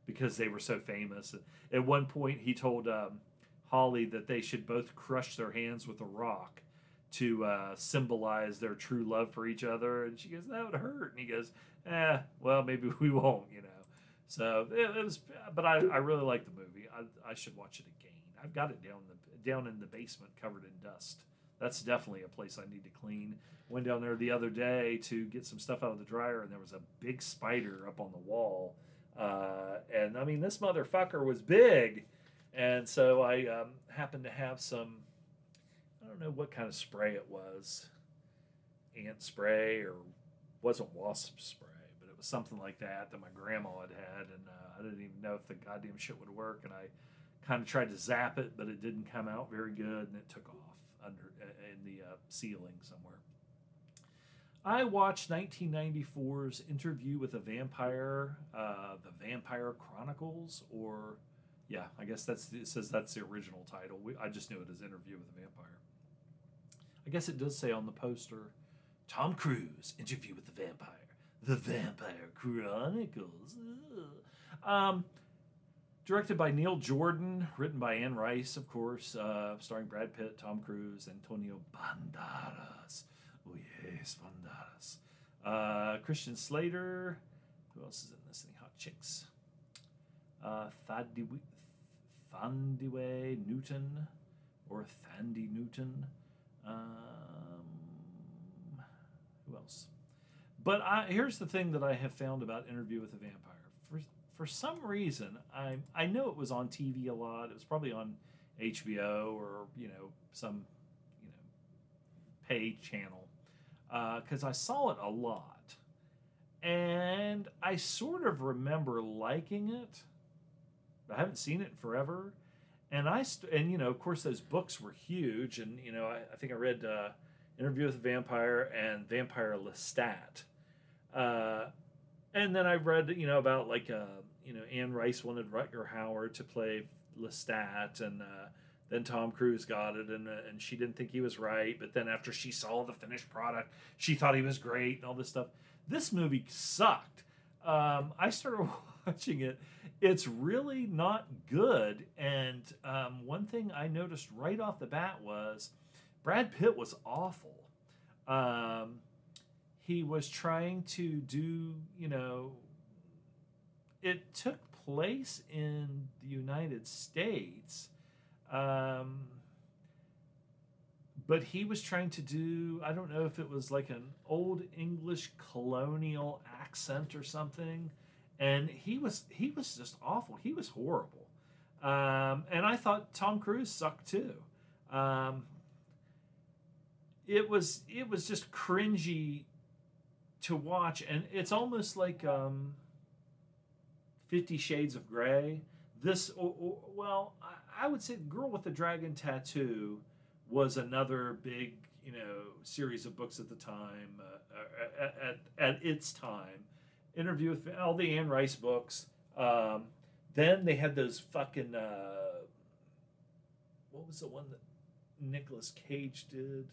because they were so famous. At one point, he told um, Holly that they should both crush their hands with a rock to uh, symbolize their true love for each other. And she goes, "That would hurt." And he goes, "Eh, well, maybe [laughs] we won't," you know. So it, it was, but I, I really like the movie. I, I should watch it again. I've got it down the down in the basement, covered in dust. That's definitely a place I need to clean. Went down there the other day to get some stuff out of the dryer, and there was a big spider up on the wall. Uh, and I mean, this motherfucker was big, and so I um, happened to have some. I don't know what kind of spray it was, ant spray or wasn't wasp spray but it was something like that that my grandma had had, and uh, I didn't even know if the goddamn shit would work. And I kind of tried to zap it, but it didn't come out very good, and it took off under uh, in the uh, ceiling somewhere. I watched 1994's Interview with a Vampire, uh, the Vampire Chronicles, or yeah, I guess that's it says that's the original title. We, I just knew it as Interview with a Vampire. I guess it does say on the poster, Tom Cruise Interview with the Vampire. The Vampire Chronicles. Um, directed by Neil Jordan, written by Anne Rice, of course, uh, starring Brad Pitt, Tom Cruise, Antonio Banderas. Oh yes, Banderas. Uh, Christian Slater. Who else is in this? Any hot chicks? Uh, Thandiwe, Newton or Thandie Newton. Um, who else? But I, here's the thing that I have found about Interview with a Vampire. For for some reason, I I know it was on TV a lot. It was probably on HBO or you know some you know paid channel because uh, I saw it a lot, and I sort of remember liking it. I haven't seen it forever, and I st- and you know of course those books were huge, and you know I, I think I read. Uh, Interview with a Vampire and Vampire Lestat uh, and then I read, you know, about like, uh, you know, Anne Rice wanted Rutger Hauer to play Lestat, and uh, then Tom Cruise got it, and uh, and she didn't think he was right. But then after she saw the finished product, she thought he was great and all this stuff. This movie sucked. Um, I started [laughs] watching it. It's really not good. And um, one thing I noticed right off the bat was Brad Pitt was awful. Um, he was trying to do, you know, it took place in the United States. Um, but he was trying to do, I don't know if it was like an old English colonial accent or something. And he was he was just awful. He was horrible. Um, and I thought Tom Cruise sucked too. Um, it was it was just cringy to watch, and it's almost like um, Fifty Shades of Grey. This, or, or, well, I, would say Girl with the Dragon Tattoo was another big, you know, series of books at the time, uh, at, at, at, its time. Interview with all the Anne Rice books. Um, then they had those fucking, uh, what was the one that Nicolas Cage did?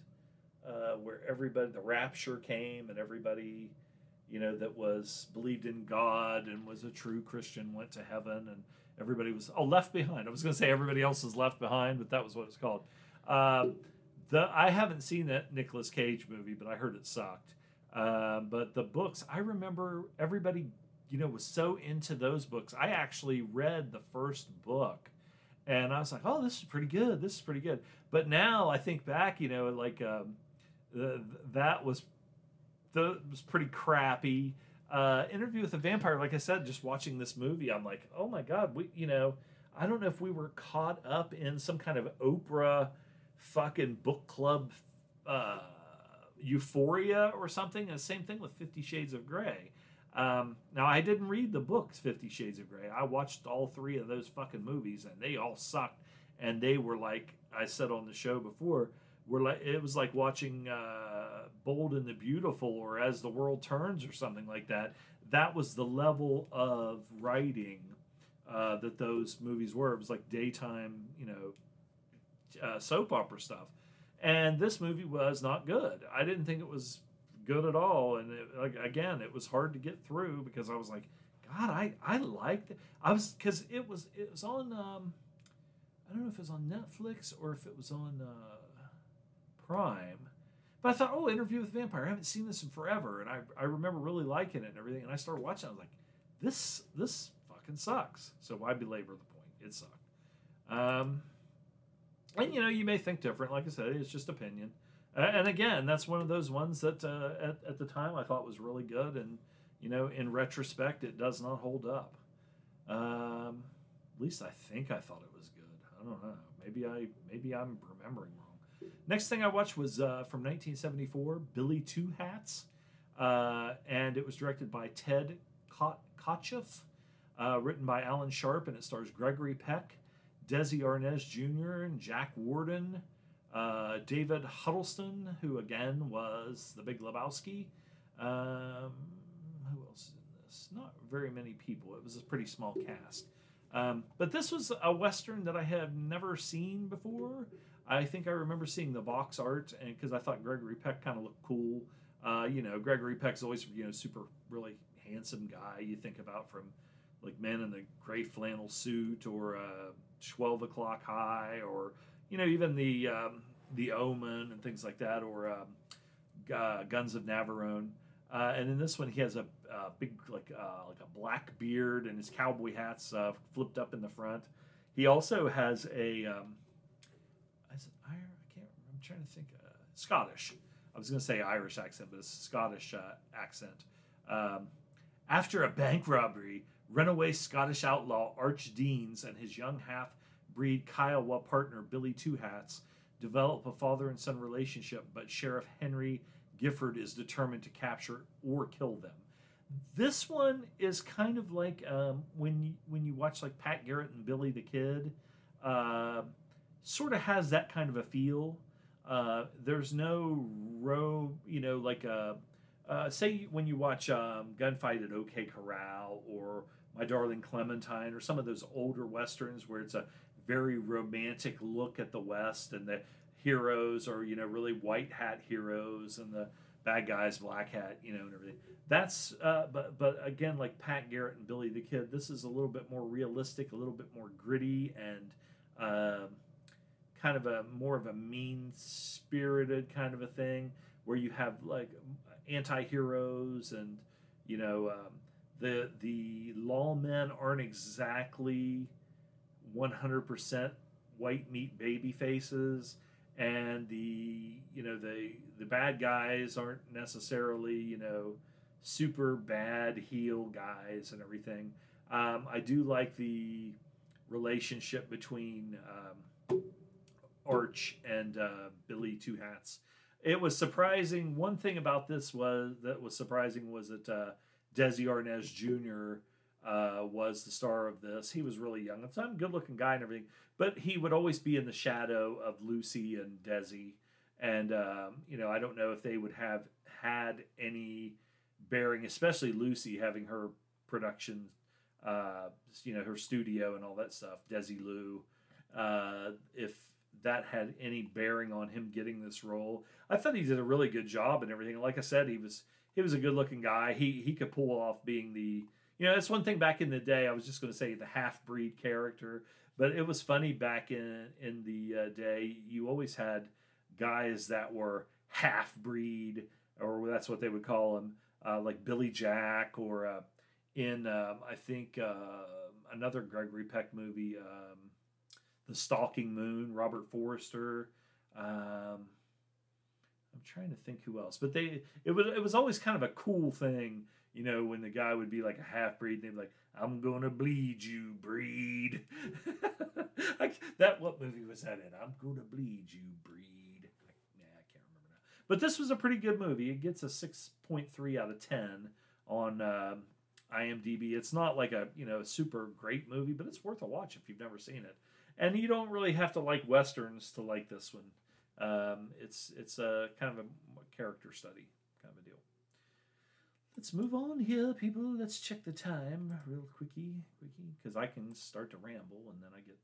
uh, where everybody, the rapture came and everybody, you know, that was believed in God and was a true Christian went to heaven and everybody was, oh, left behind. I was going to say everybody else was left behind, but that was what it's called. Um, the I haven't seen that Nicolas Cage movie, but I heard it sucked. Uh, but the books, I remember everybody, you know, was so into those books. I actually read the first book and I was like, oh, this is pretty good. This is pretty good. But now I think back, you know, like um, that was that was pretty crappy. Uh, interview with a vampire, like I said, just watching this movie, I'm like, oh my god, we you know, I don't know if we were caught up in some kind of Oprah fucking book club uh, euphoria or something. And the same thing with Fifty Shades of Grey. Um, now I didn't read the books Fifty Shades of Grey. I watched all three of those fucking movies, and they all sucked. And they were like I said on the show before, were like it was like watching uh, Bold and the Beautiful or As the World Turns or something like that. That was the level of writing uh, that those movies were. It was like daytime, you know, uh, soap opera stuff. And this movie was not good. I didn't think it was good at all. And it, like again, it was hard to get through because I was like, God, I I liked it. I was because it was it was on. Um, I don't know if it was on Netflix or if it was on uh, Prime. But I thought, oh, Interview with Vampire. I haven't seen this in forever, and I, I remember really liking it and everything. And I started watching. I was like, this this fucking sucks. So why belabor the point? It sucked. Um, and you know, you may think different. Like I said, it's just opinion. Uh, and again, that's one of those ones that uh, at at the time I thought was really good, and you know, in retrospect, it does not hold up. Um, at least I think I thought it was good. I don't know. Maybe I maybe I'm remembering wrong. Next thing I watched was uh, from 1974, Billy Two Hats, uh, and it was directed by Ted Kotcheff, uh, written by Alan Sharp, and it stars Gregory Peck, Desi Arnaz Jr., and Jack Warden, uh, David Huddleston, who again was the Big Lebowski. Um, who else is in this? Not very many people. It was a pretty small cast. Um, but this was a western that I had never seen before. I think I remember seeing the box art, and because I thought Gregory Peck kind of looked cool. Uh, you know, Gregory Peck's always you know super really handsome guy you think about from like Men in the Gray Flannel Suit or uh, Twelve O'clock High or you know even the um, the Omen and things like that or um, uh, Guns of Navarone. Uh, and in this one, he has a, a big, like, uh, like a black beard, and his cowboy hat's uh, flipped up in the front. He also has a, um, is it Irish? I can't. I'm trying to think. Uh, Scottish. I was going to say Irish accent, but it's Scottish uh, accent. Um, after a bank robbery, runaway Scottish outlaw Arch Deans and his young half-breed Kiowa partner Billy Two Hats develop a father and son relationship, but Sheriff Henry Gifford is determined to capture or kill them. This one is kind of like um, when you, when you watch like Pat Garrett and Billy the Kid, uh, sort of has that kind of a feel. Uh, there's no row, you know, like a uh, uh, say when you watch um, Gunfight at OK Corral or My Darling Clementine or some of those older westerns where it's a very romantic look at the West and the heroes are you know really white hat heroes and the bad guys black hat you know and everything. That's uh, but but again like pat garrett and billy the kid this is a little bit more realistic a little bit more gritty and uh, kind of a more of a mean spirited kind of a thing where you have like anti-heroes and you know um, the the lawmen aren't exactly 100% white meat baby faces and the you know the the bad guys aren't necessarily you know super bad heel guys and everything. Um, I do like the relationship between um, Arch and uh, Billy Two Hats. It was surprising. One thing about this was that was surprising was that uh, Desi Arnaz Jr uh, was the star of this. He was really young at the time, good looking guy and everything, but he would always be in the shadow of Lucy and Desi. And, um, you know, I don't know if they would have had any bearing, especially Lucy having her production, uh, you know, her studio and all that stuff, Desilu, uh, if that had any bearing on him getting this role. I thought he did a really good job and everything. Like I said, he was he was a good looking guy. He he could pull off being the you know, that's one thing back in the day. I was just going to say the half breed character, but it was funny back in in the uh, day. You always had guys that were half breed, or that's what they would call them, uh, like Billy Jack, or uh, in um, I think uh, another Gregory Peck movie, um, The Stalking Moon, Robert Forster. Um, I'm trying to think who else, but they it was it was always kind of a cool thing you know, when the guy would be like a half breed, they'd be like, "I'm gonna bleed you, breed." [laughs] like that. What movie was that in? I'm gonna bleed you, breed. Nah, I can't remember now. But this was a pretty good movie. It gets a six point three out of ten on uh, IMDb. It's not like a you know super great movie, but it's worth a watch if you've never seen it. And you don't really have to like westerns to like this one. Um, it's it's a kind of a character study kind of a deal. Let's move on here, people. Let's check the time real quickie, quickie, because I can start to ramble and then I get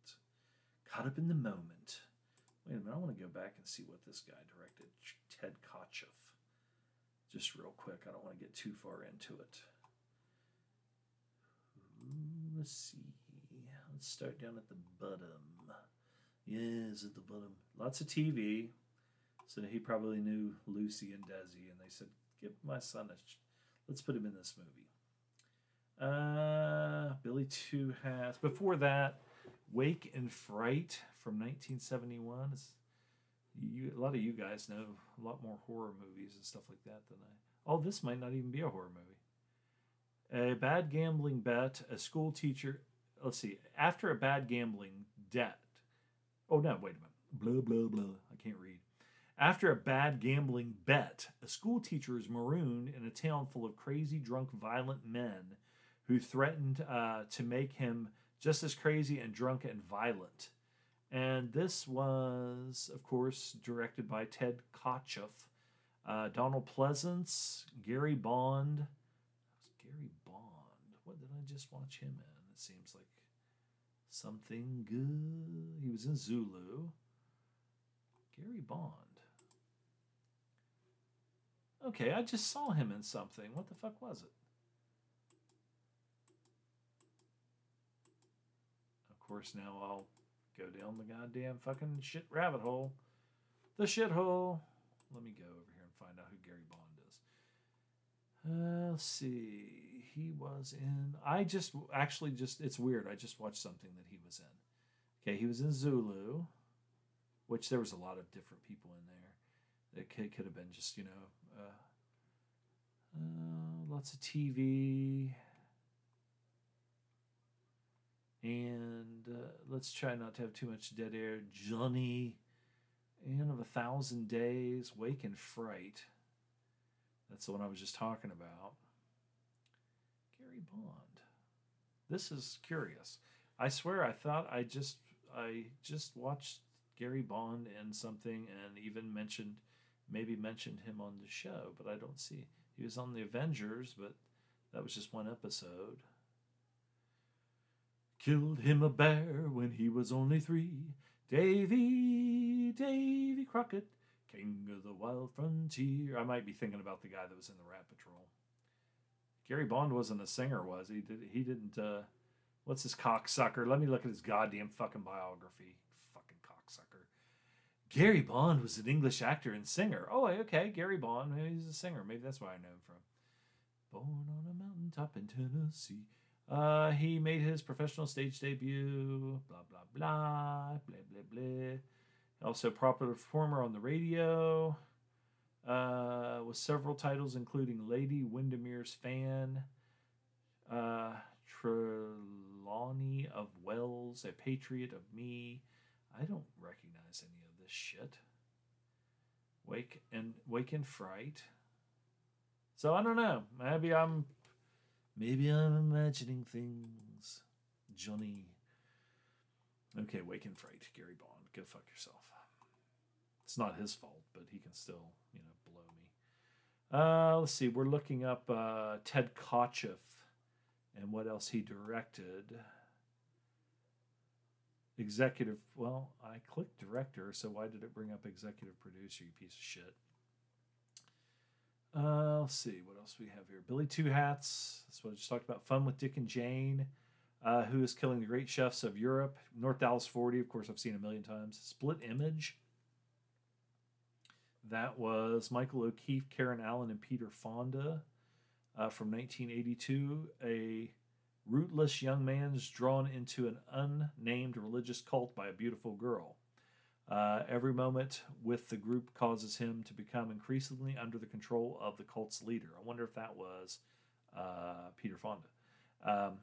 caught up in the moment. Wait a minute, I want to go back and see what this guy directed, Ted Kotcheff. Just real quick, I don't want to get too far into it. Let's see. Let's start down at the bottom. Yes, at the bottom. Lots of TV. So he probably knew Lucy and Desi, and they said, "Give my son a, let's put him in this movie." Uh, Billy Two Hats. Before that, Wake in Fright from 1971. It's, you, a lot of you guys know a lot more horror movies and stuff like that than I. Oh, this might not even be a horror movie. A bad gambling bet. A school teacher. Let's see. After a bad gambling debt. Oh no! Wait a minute. Blah blah blah. I can't read. After a bad gambling bet, a school teacher is marooned in a town full of crazy, drunk, violent men who threatened uh, to make him just as crazy and drunk and violent. And this was, of course, directed by Ted Kotcheff, uh, Donald Pleasence, Gary Bond. Gary Bond. What did I just watch him in? It seems like something good. He was in Zulu. Gary Bond. Okay, I just saw him in something. What the fuck was it? Of course, now I'll go down the goddamn fucking shit rabbit hole. The shithole. Let me go over here and find out who Gary Bond is. Uh, let's see. He was in. I just actually just. It's weird. I just watched something that he was in. Okay, he was in Zulu, which there was a lot of different people in there. It could, could have been just you know uh, uh, lots of TV. And uh, let's try not to have too much dead air. Johnny, and of a thousand days, Wake in Fright. That's the one I was just talking about. Bond. This is curious. I swear I thought I just I just watched Gary Bond in something and even mentioned maybe mentioned him on the show, but I don't see. He was on the Avengers, but that was just one episode. Killed him a bear when he was only three. Davy, Davy Crockett, king of the wild frontier. I might be thinking about the guy that was in the Rat Patrol. Gary Bond wasn't a singer, was he? Did he didn't? Uh, what's his cocksucker? Let me look at his goddamn fucking biography. Fucking cocksucker. Gary Bond was an English actor and singer. Oh, okay, Gary Bond. Maybe he's a singer. Maybe that's why I know him from. Born on a mountaintop in Tennessee. Uh, he made his professional stage debut. Blah blah blah. Blah blah blah. Also, popular performer on the radio. Uh, with several titles including Lady Windermere's Fan, uh, Trelawney of Wells, A Patriot of Me. I don't recognize any of this shit. Wake and Wake in Fright. So I don't know. Maybe I'm maybe I'm imagining things. Johnny. Okay, Wake in Fright, Gary Bond. Go fuck yourself. It's not his fault, but he can still, you know, blow me. Uh, let's see. We're looking up uh, Ted Kotcheff and what else he directed. Executive. Well, I clicked director, so why did it bring up executive producer? You piece of shit. Uh, let's see what else we have here. Billy Two Hats. That's what I just talked about. Fun with Dick and Jane. Uh, who is killing the great chefs of Europe? North Dallas 40, of course, I've seen a million times. Split Image. That was Michael O'Keefe, Karen Allen, and Peter Fonda uh, from 1982. A rootless young man is drawn into an unnamed religious cult by a beautiful girl. Uh, every moment with the group causes him to become increasingly under the control of the cult's leader. I wonder if that was uh, Peter Fonda. Um,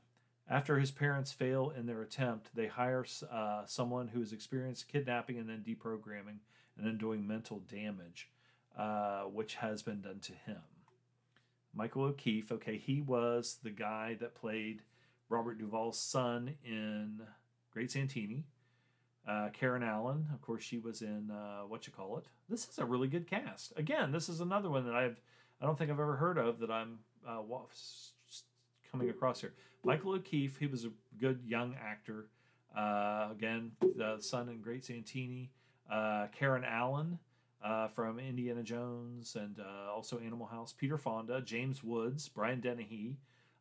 after his parents fail in their attempt, they hire uh, someone who has experienced kidnapping and then deprogramming and then doing mental damage, uh, which has been done to him. Michael O'Keefe, okay, he was the guy that played Robert Duvall's son in Great Santini. Uh, Karen Allen, of course, she was in uh, what you call it. This is a really good cast. Again, this is another one that I've I don't think I've ever heard of that I'm uh, coming across here. Michael O'Keefe, he was a good young actor. Uh, again, the son in Great Santini. Uh, Karen Allen uh, from Indiana Jones and uh, also Animal House. Peter Fonda, James Woods, Brian Dennehy,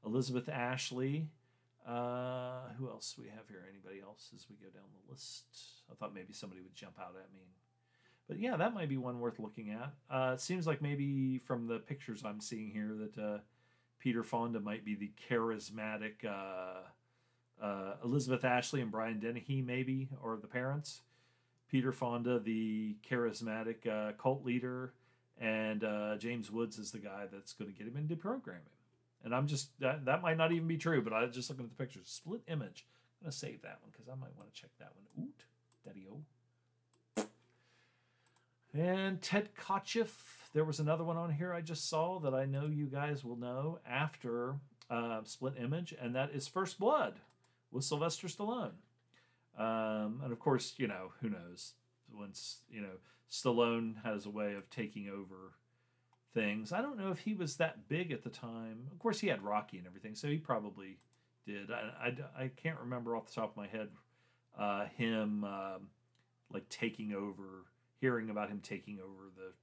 Elizabeth Ashley, uh, who else we have here? Anybody else as we go down the list? I thought maybe somebody would jump out at me. But yeah, that might be one worth looking at. Uh, it seems like maybe from the pictures I'm seeing here that uh, Peter Fonda might be the charismatic Elizabeth Ashley and Brian Dennehy, maybe, or the parents. Peter Fonda, the charismatic uh, cult leader, and James Woods is the guy that's going to get him into programming. And I'm just that that might not even be true, but I was just looking at the pictures. Split image. I'm gonna save that one because I might want to check that one. Oot, daddy o. And Ted Kotcheff. There was another one on here I just saw that I know you guys will know after uh, Split Image, and that is First Blood with Sylvester Stallone. Um, and of course, you know who knows once you know Stallone has a way of taking over things. I don't know if he was that big at the time. Of course, he had Rocky and everything, so he probably did. I, I, I can't remember off the top of my head uh, him um, like taking over, hearing about him taking over the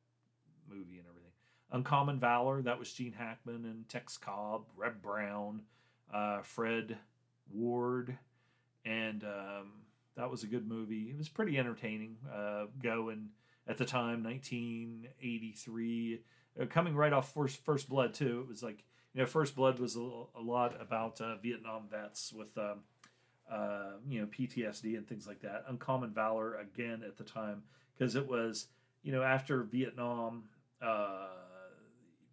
movie and everything. Uncommon Valor, that was Gene Hackman and Tex Cobb, Reb Brown, uh, Fred Ward, and um, that was a good movie. It was pretty entertaining. Uh, going at the time, 1983 uh, coming right off first first blood too. It was like you know first blood was a, a lot about uh, Vietnam vets with um, uh, you know PTSD and things like that. Uncommon valor again at the time because it was you know after Vietnam, uh,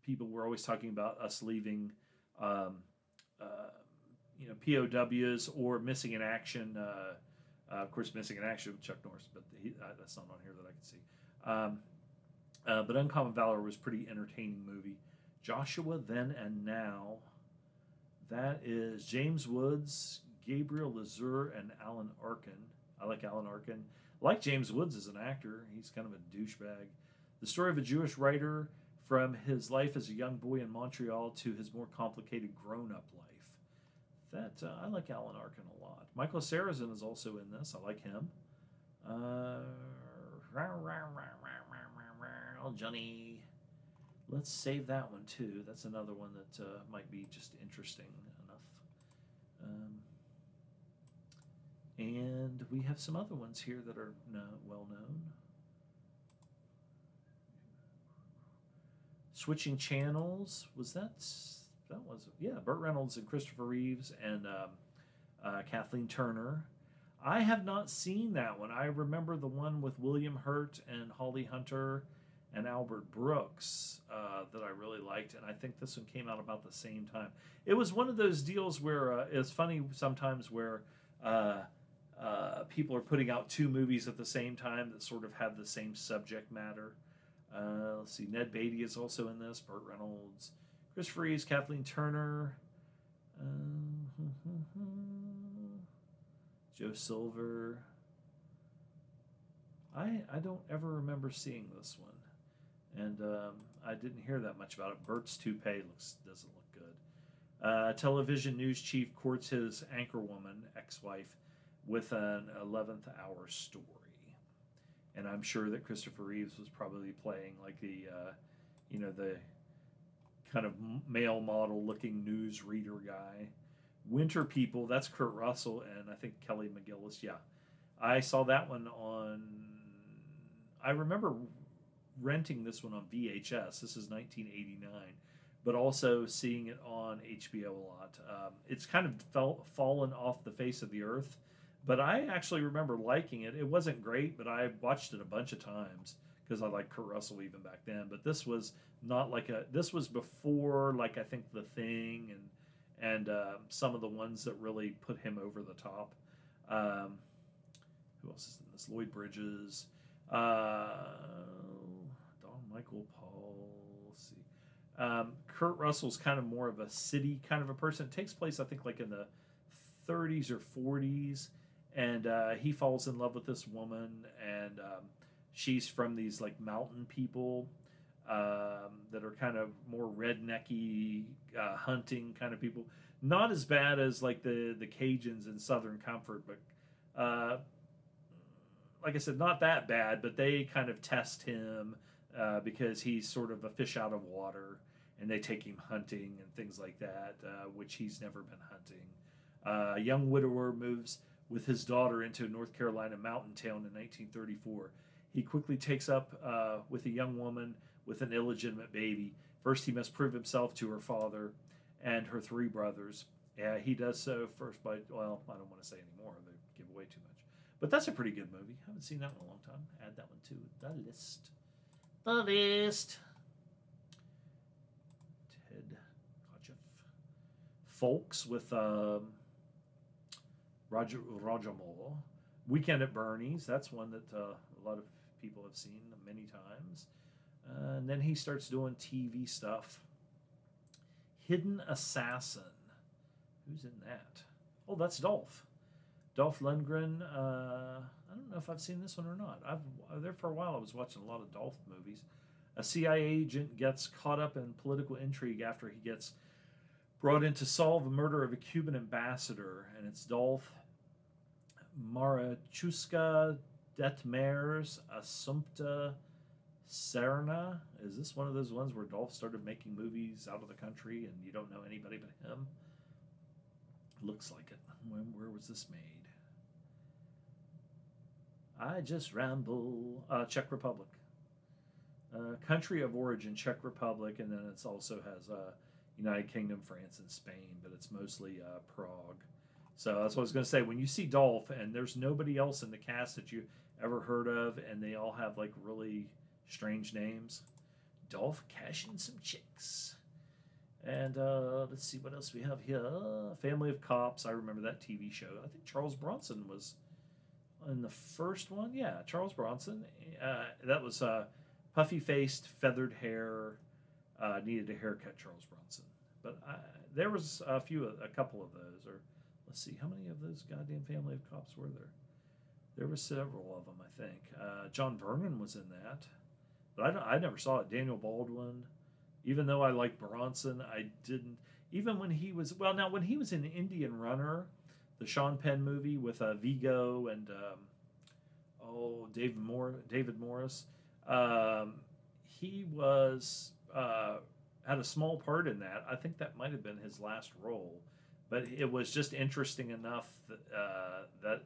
people were always talking about us leaving. Um, uh, you know POWs or missing in action. Uh, of course, missing in action with Chuck Norris, but he, that's not on here that I can see. Um, uh, but Uncommon Valor was pretty entertaining movie. Joshua Then and Now. That is James Woods, Gabrielle Lazure, and Alan Arkin. I like Alan Arkin. I like James Woods as an actor. He's kind of a douchebag. The story of a Jewish writer from his life as a young boy in Montreal to his more complicated grown-up life. That uh, I like Alan Arkin a lot. Michael Sarrazin is also in this. I like him. Uh, well, Johnny, let's save that one too. That's another one that uh, might be just interesting enough. Um, and we have some other ones here that are no, well known. Switching channels was that that was yeah Burt Reynolds and Christopher Reeves and um, uh, Kathleen Turner. I have not seen that one. I remember the one with William Hurt and Holly Hunter and Albert Brooks uh, that I really liked, and I think this one came out about the same time. It was one of those deals where uh, it's funny sometimes where uh, uh people are putting out two movies at the same time that sort of have the same subject matter. Uh, let's see, Ned Beatty is also in this, Burt Reynolds, Chris Reeves, Kathleen Turner, uh, [laughs] Joe Silver. I I don't ever remember seeing this one and um, I didn't hear that much about it. Burt's toupee looks doesn't look good. Uh, television news chief courts his anchorwoman ex-wife with an 11th hour story, and I'm sure that Christopher Reeves was probably playing like the, uh, you know, the kind of male model looking news reader guy. Winter People, that's Kurt Russell and I think Kelly McGillis. Yeah, I saw that one on. I remember renting this one on VHS. This is 1989, but also seeing it on HBO a lot. Um, it's kind of fell, fallen off the face of the earth, but I actually remember liking it. It wasn't great, but I watched it a bunch of times because I like Kurt Russell even back then. But this was not like a. This was before like I think The Thing and and uh, some of the ones that really put him over the top. Um, who else is in this? Lloyd Bridges. Uh, Don Michael Paul. See. Um, Kurt Russell's kind of more of a city kind of a person. It takes place, I think, like in the 30s or 40s, and uh, he falls in love with this woman, and um, she's from these like mountain people um, that are kind of more rednecky uh, hunting kind of people. Not as bad as like the the Cajuns in Southern Comfort, but uh, like I said, not that bad. But they kind of test him uh, because he's sort of a fish out of water, and they take him hunting and things like that, uh, which he's never been hunting. Uh, a young widower moves with his daughter into a North Carolina mountain town in 1934. He quickly takes up uh, with a young woman with an illegitimate baby. First, he must prove himself to her father and her three brothers. Uh, he does so first by, well, I don't want to say anymore, they give away too much. But that's a pretty good movie. I haven't seen that in a long time. Add that one to the list. The list. Ted Kotcheff. Folks with um, Roger Roger Moore. Weekend at Bernie's. That's one that uh, a lot of people have seen many times. Uh, and then he starts doing TV stuff. Hidden Assassin. Who's in that? Oh, that's Dolph. Dolph Lundgren. Uh, I don't know if I've seen this one or not. I've there for a while. I was watching a lot of Dolph movies. A CIA agent gets caught up in political intrigue after he gets brought in to solve the murder of a Cuban ambassador, and it's Dolph Maruschka Detmers Assumpta Serna. Is this one of those ones where Dolph started making movies out of the country and you don't know anybody but him? Looks like it. When, where was this made? I just ramble. Uh, Czech Republic. Uh, country of origin, Czech Republic, and then it also has uh, United Kingdom, France, and Spain, but it's mostly uh, Prague. So that's what I was going to say. When you see Dolph, and there's nobody else in the cast that you ever heard of, and they all have like really strange names. Dolph cashing some chicks. And uh, let's see what else we have here. Family of Cops. I remember that TV show. I think Charles Bronson was in the first one. Yeah, Charles Bronson. Uh, that was uh, puffy faced, feathered hair. Uh, needed a haircut, Charles Bronson. But I, there was a few, a couple of those. Or let's see, how many of those goddamn Family of Cops were there? There were several of them, I think. Uh, John Vernon was in that, but I, I never saw it. Daniel Baldwin, even though I like Bronson, I didn't. Even when he was well, now when he was in Indian Runner, the Sean Penn movie with uh, Viggo and um, oh David Moore, David Morris, um, he was uh, had a small part in that. I think that might have been his last role, but it was just interesting enough that, uh, that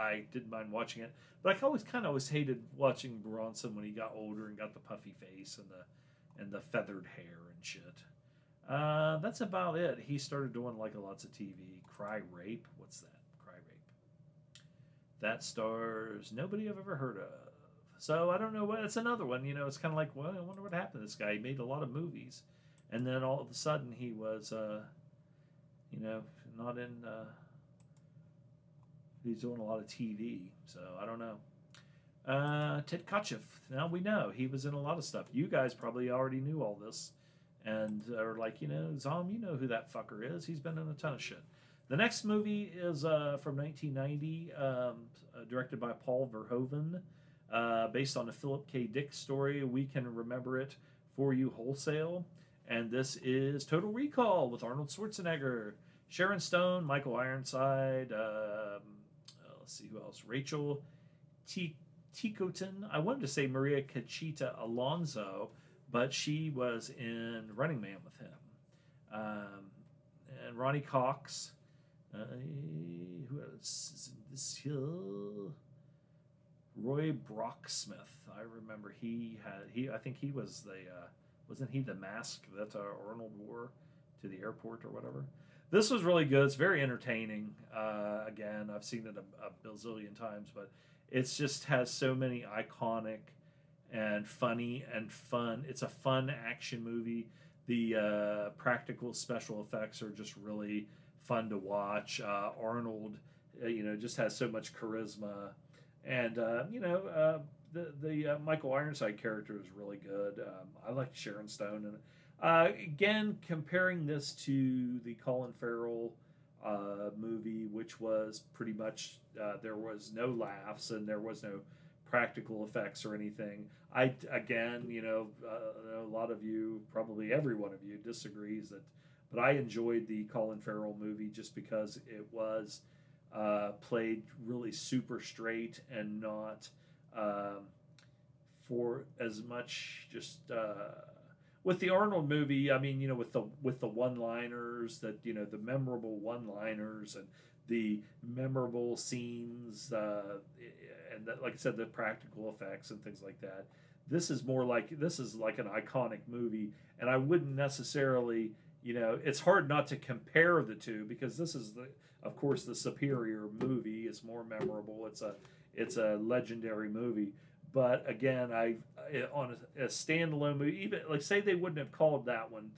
I didn't mind watching it. But I always kind of always hated watching Bronson when he got older and got the puffy face and the and the feathered hair and shit. Uh, that's about it. He started doing like a lots of TV. Cry Rape. What's that? Cry Rape. That stars nobody I've ever heard of. So I don't know what. It's another one. You know, it's kind of like, well, I wonder what happened to this guy. He made a lot of movies, and then all of a sudden he was, uh, you know, not in. Uh, he's doing a lot of TV. So I don't know. Uh, Ted Kotcheff. Now we know he was in a lot of stuff. You guys probably already knew all this, and are like, you know, Zom, you know who that fucker is. He's been in a ton of shit. The next movie is uh, from 1990, um, uh, directed by Paul Verhoeven, uh, based on a Philip K. Dick story. We can remember it for you wholesale. And this is Total Recall with Arnold Schwarzenegger, Sharon Stone, Michael Ironside, um, let's see who else. Rachel T. Ticotin. I wanted to say Maria Conchita Alonso, but she was in Running Man with him. Um, and Ronny Cox. Uh, who else is this here? Roy Brocksmith. I remember he had he. I think he was the uh, wasn't he the mask that uh, Arnold wore to the airport or whatever. This was really good. It's very entertaining. Uh, again, I've seen it a, a bazillion times, but it just has so many iconic and funny and fun. It's a fun action movie. The uh, practical special effects are just really fun to watch. Uh, Arnold, uh, you know, just has so much charisma, and uh, you know, uh, the the Michael Ironside character is really good. Um, I like Sharon Stone and uh, again, comparing this to the Colin Farrell uh, movie, which was pretty much uh, there was no laughs and there was no practical effects or anything. I again, you know, uh, a lot of you, probably every one of you, disagrees that, but I enjoyed the Colin Farrell movie just because it was uh, played really super straight and not um, for as much just uh, with the Arnold movie. I mean, you know, with the with the one liners that you know the memorable one liners and the memorable scenes uh, and the, like I said, the practical effects and things like that. This is more like this is like an iconic movie, and I wouldn't necessarily, you know, it's hard not to compare the two because this is the of course, the superior movie It's more memorable. It's a it's a legendary movie. But again, I on a, a standalone movie, even like say they wouldn't have called that one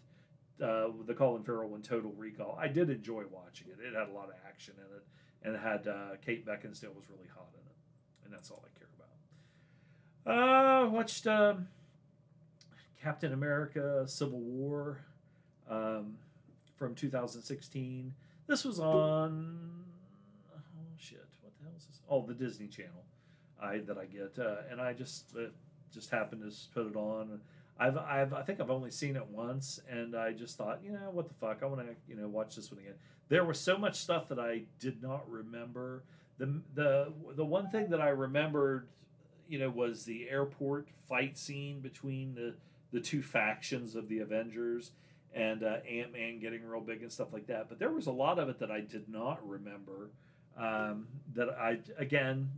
uh, the Colin Farrell one Total Recall. I did enjoy watching it. It had a lot of action in it, and it had uh, Kate Beckinsale was really hot in it, and that's all I care about. Uh, watched um, Captain America: Civil War um, from 2016. This was on oh shit, what the hell is this? Oh, the Disney Channel. I that I get, uh, and I just uh, just happened to put it on. I've, I've I think I've only seen it once, and I just thought, you know, what the fuck, I want to you know watch this one again. There was so much stuff that I did not remember. The the the one thing that I remembered, you know, was the airport fight scene between the the two factions of the Avengers and uh, Ant Man getting real big and stuff like that. But there was a lot of it that I did not remember. Um, that I again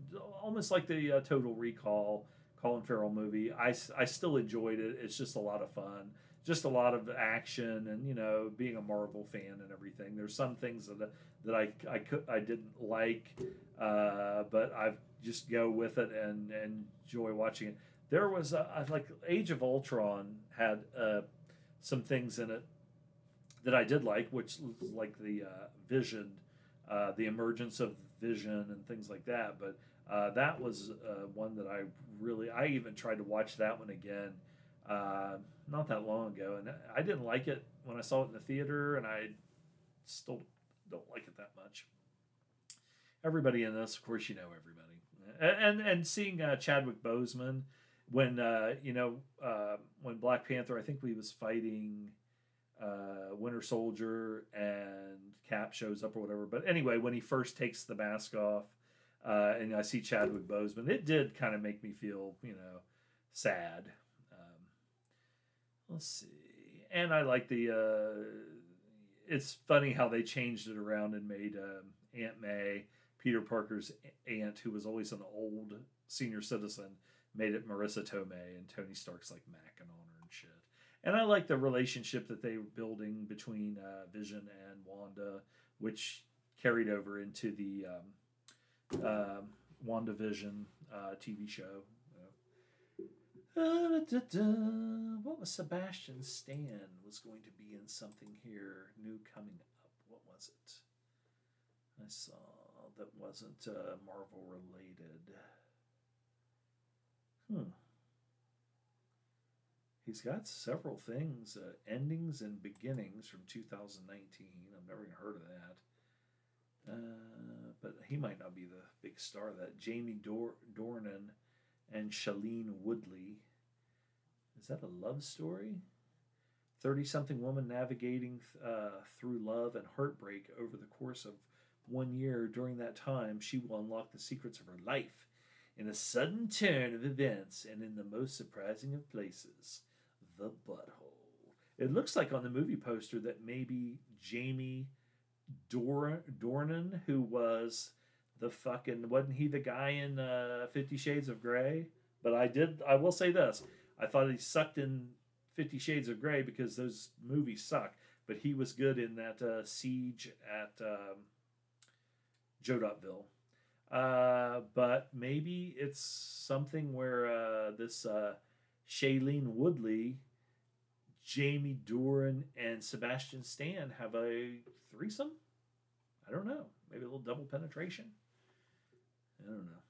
almost like the uh, Total Recall Colin Farrell movie. I, I still enjoyed it. It's just a lot of fun, just a lot of action, and you know, being a Marvel fan and everything. There's some things that that I I could I didn't like, uh, but I just go with it and, and enjoy watching it. There was a, like Age of Ultron had uh, some things in it that I did like, which like the uh, Vision, uh, the emergence of Vision, and things like that. But uh, that was uh, one that I really, I even tried to watch that one again uh, not that long ago, and I didn't like it when I saw it in the theater, and I still don't like it that much. Everybody in this, of course, you know everybody, and and, and seeing uh, Chadwick Boseman when you know when Black Panther, I think we was fighting uh, Winter Soldier and Cap shows up or whatever. But anyway, when he first takes the mask off, uh, and I see Chadwick Boseman, it did kind of make me feel you know sad. Um, let's see, and I like the. Uh, it's funny how they changed it around and made um, Aunt May, Peter Parker's aunt, who was always an old senior citizen made it Marisa Tomei, and Tony Stark's like her and I like the relationship that they were building between uh, Vision and Wanda, which carried over into the um, uh, WandaVision uh, TV show. Uh, da, da, da. What was Sebastian Stan was going to be in something here new coming up? What was it? I saw that wasn't uh, Marvel related. Hmm. He's got several things, uh, endings and beginnings from 2019. I've never even heard of that. Uh, but he might not be the big star of that. Jamie Dor- Dornan and Shailene Woodley. Is that a love story? 30 something woman navigating uh, through love and heartbreak over the course of one year. During that time, she will unlock the secrets of her life in a sudden turn of events and in the most surprising of places, the butthole. It looks like on the movie poster that maybe Jamie Dor- Dornan, who was the fucking wasn't he the guy in uh, Fifty Shades of Grey? But I did. I will say this: I thought he sucked in Fifty Shades of Grey because those movies suck. But he was good in that uh, Siege at um, Jadotville uh, but maybe it's something where uh, this uh, Shailene Woodley, Jamie Dornan, and Sebastian Stan have a threesome. I don't know. Maybe a little double penetration. I don't know.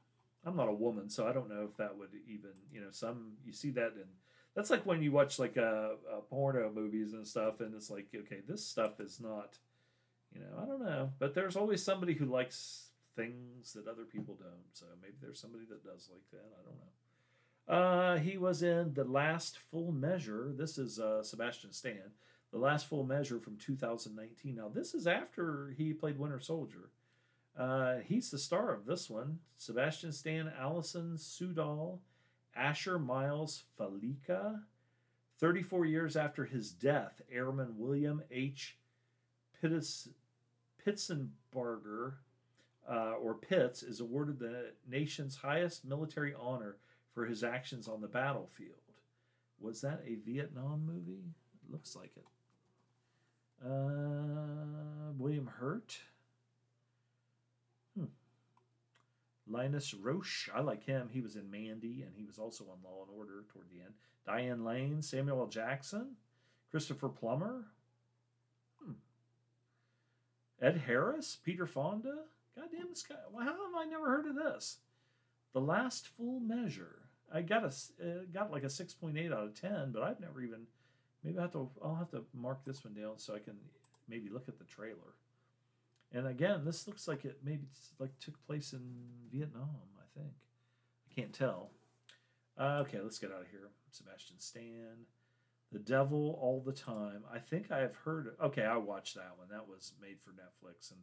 I'm not a woman, so I don't know if that would even you know some you see that and that's like when you watch like uh, uh porno movies and stuff, and it's like okay, this stuff is not You know, I don't know, but there's always somebody who likes things that other people don't. So maybe there's somebody that does like that. I don't know. Uh, he was in The Last Full Measure. This is uh, Sebastian Stan. The Last Full Measure from 2019. Now, this is after he played Winter Soldier. Uh, he's the star of this one. Sebastian Stan, Alison Sudol, Asher Miles Fallica. 34 years after his death, Airman William H. Pitts, Pitsenbarger, uh, or Pitts, is awarded the nation's highest military honor for his actions on the battlefield. Was that a Vietnam movie? It looks like it. Uh, William Hurt. Hmm. Linus Roache. I like him. He was in Mandy, and he was also on Law and Order toward the end. Diane Lane, Samuel. Jackson, Christopher Plummer. Hmm. Ed Harris, Peter Fonda. Goddamn, this guy. How have I never heard of this? The Last Full Measure. I got a uh, got like a six point eight out of ten, but I've never even. Maybe I have to. I'll have to mark this one down so I can maybe look at the trailer. And again, this looks like it maybe like took place in Vietnam. I think. I can't tell. Uh, okay, let's get out of here. Sebastian Stan, The Devil All the Time. I think I have heard. Okay, I watched that one. That was made for Netflix, and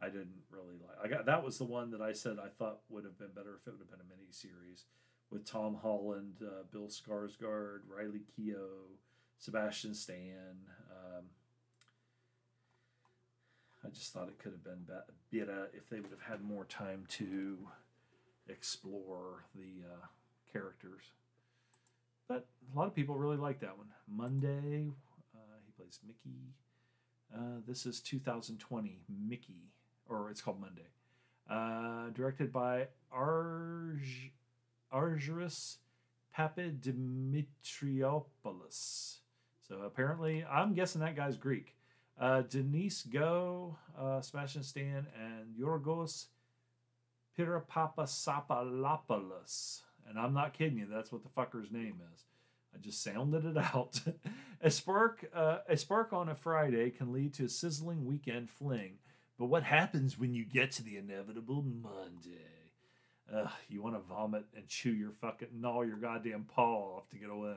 I didn't really like. I got that was the one that I said I thought would have been better if it would have been a mini series with Tom Holland, uh, Bill Skarsgård, Riley Keough, Sebastian Stan. Um, I just thought it could have been better if they would have had more time to explore the uh, characters. But a lot of people really like that one. Monday, uh, he plays Mickey. Uh, this is 2020, Mickey, or it's called Monday. Uh, directed by Arj Argyros Papadimitriopoulos. So apparently, I'm guessing that guy's Greek. Uh, Denise Gough, uh, Sebastian Stan, and Yorgos Pirapapasapalopoulos. And I'm not kidding you, that's what the fucker's name is. I just sounded it out. [laughs] a spark, uh, a spark on a Friday can lead to a sizzling weekend fling. But what happens when you get to the inevitable Monday? Ugh, you want to vomit and chew your fucking gnaw your goddamn paw off to get away.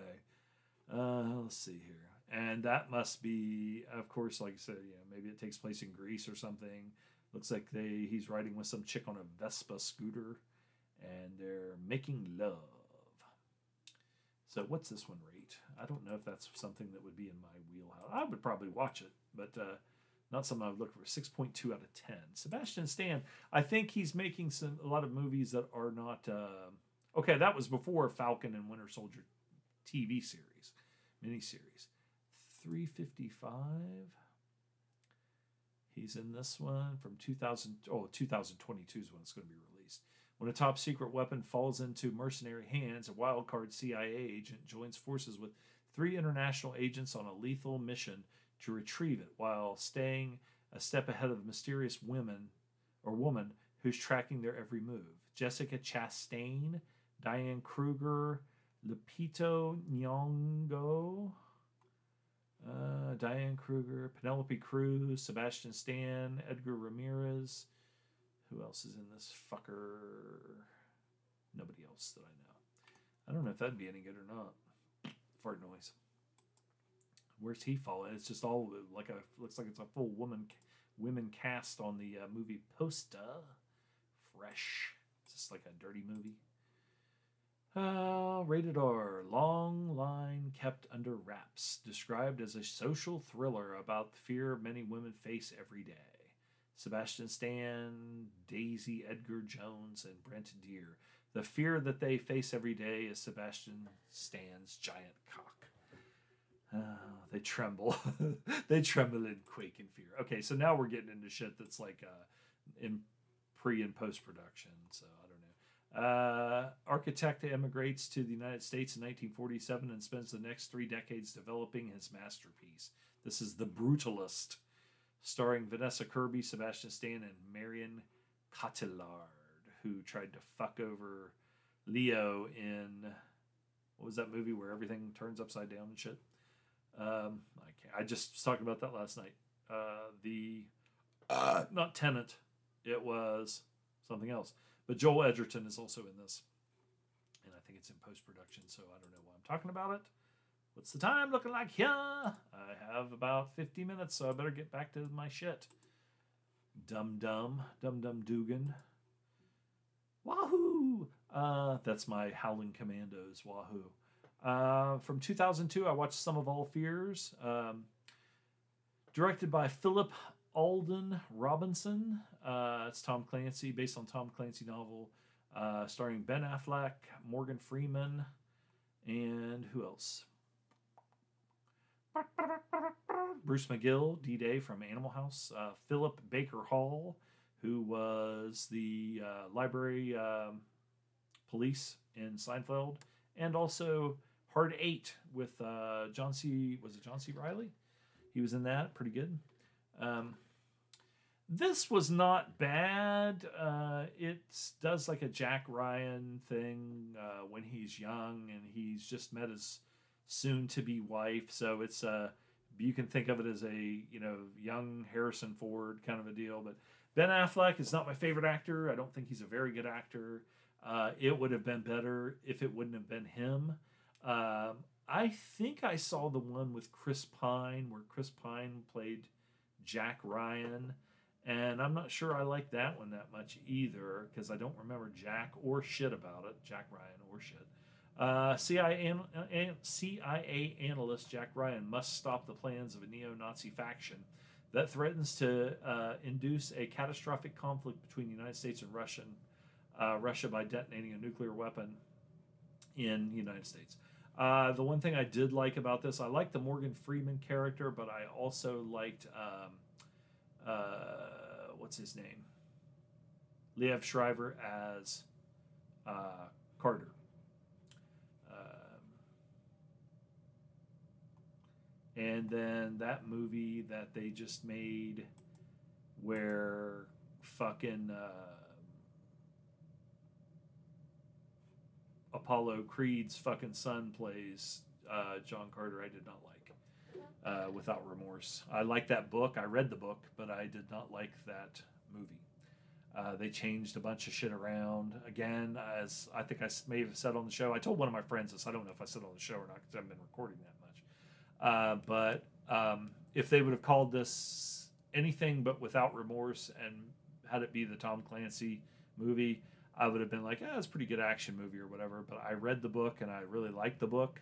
Uh, let's see here, and that must be, of course, like I said, yeah, maybe it takes place in Greece or something. Looks like they he's riding with some chick on a Vespa scooter, and they're making love. So what's this one rate? I don't know if that's something that would be in my wheelhouse. I would probably watch it, but uh, not something I would look for. 6.2 out of 10. Sebastian Stan, I think he's making some a lot of movies that are not. Uh, okay, that was before Falcon and Winter Soldier TV series, miniseries. 355. He's in this one from 2000. Oh, 2022 is when it's going to be released. When a top secret weapon falls into mercenary hands, a wildcard CIA agent joins forces with three international agents on a lethal mission to retrieve it while staying a step ahead of the mysterious women or woman who's tracking their every move. Jessica Chastain, Diane Kruger, Lupita Nyong'o, uh, Diane Kruger, Penelope Cruz, Sebastian Stan, Edgar Ramirez. Who else is in this fucker? Nobody else that I know. I don't know if that'd be any good or not. Fart noise where's he fall? it's just all like a looks like it's a full woman women cast on the uh, movie poster. Fresh. It's just like a dirty movie. Uh, rated R. Long Line Kept Under Wraps. Described as a social thriller about the fear many women face every day. Sebastian Stan, Daisy Edgar Jones, and Brett Dier. The fear that they face every day is Sebastian Stan's giant cock. Oh, they tremble. [laughs] they tremble and quake in fear. Okay, so now we're getting into shit that's like uh, in pre and post production. So I don't know. Uh, architect emigrates to the United States in 1947 and spends the next three decades developing his masterpiece. This is The Brutalist, starring Vanessa Kirby, Sebastian Stan, and Marion Cotillard, who tried to fuck over Leo in what was that movie where everything turns upside down and shit? Um, I, can't. I just was talking about that last night. Uh, the uh, not Tenet. It was something else. But Joel Edgerton is also in this, and I think it's in post production. So I don't know why I'm talking about it. What's the time looking like here? I have about 50 minutes, so I better get back to my shit. Dum Dum, Dum Dum Dugan. Wahoo! Uh, that's my Howling Commandos. Wahoo! Uh, from 2002, I watched Sum of All Fears, um, directed by Philip Alden Robinson. Uh, it's Tom Clancy, based on Tom Clancy novel, uh, starring Ben Affleck, Morgan Freeman, and who else? Bruce McGill, D Day from Animal House, uh, Philip Baker Hall, who was the uh, library um, police in Seinfeld, and also Hard Eight with uh, John C. Was it John C. Reilly? He was in that, pretty good. Um, this was not bad. Uh, it does like a Jack Ryan thing uh, when he's young and he's just met his soon to be wife. So it's uh, you can think of it as a you know young Harrison Ford kind of a deal. But Ben Affleck is not my favorite actor. I don't think he's a very good actor. Uh, it would have been better if it wouldn't have been him. Um, I think I saw the one with Chris Pine where Chris Pine played Jack Ryan. And I'm not sure I like that one that much either because I don't remember Jack or shit about it. Jack Ryan or shit. Uh, CIA, an- CIA analyst Jack Ryan must stop the plans of a neo Nazi faction that threatens to uh, induce a catastrophic conflict between the United States and Russian, uh, Russia by detonating a nuclear weapon in the United States. Uh, the one thing I did like about this, I liked the Morgan Freeman character, but I also liked um, uh, what's his name, Liev Schreiber as uh, Carter. Um, and then that movie that they just made where fucking uh, Apollo Creed's fucking son plays uh, John Carter, I did not like. Uh, without remorse, I like that book. I read the book, but I did not like that movie. Uh, they changed a bunch of shit around again, as I think I may have said on the show. I told one of my friends this. I don't know if I said on the show or not because I haven't been recording that much. Uh, but um, if they would have called this anything but without remorse and had it be the Tom Clancy movie, I would have been like, yeah, it's a pretty good action movie or whatever. But I read the book and I really liked the book.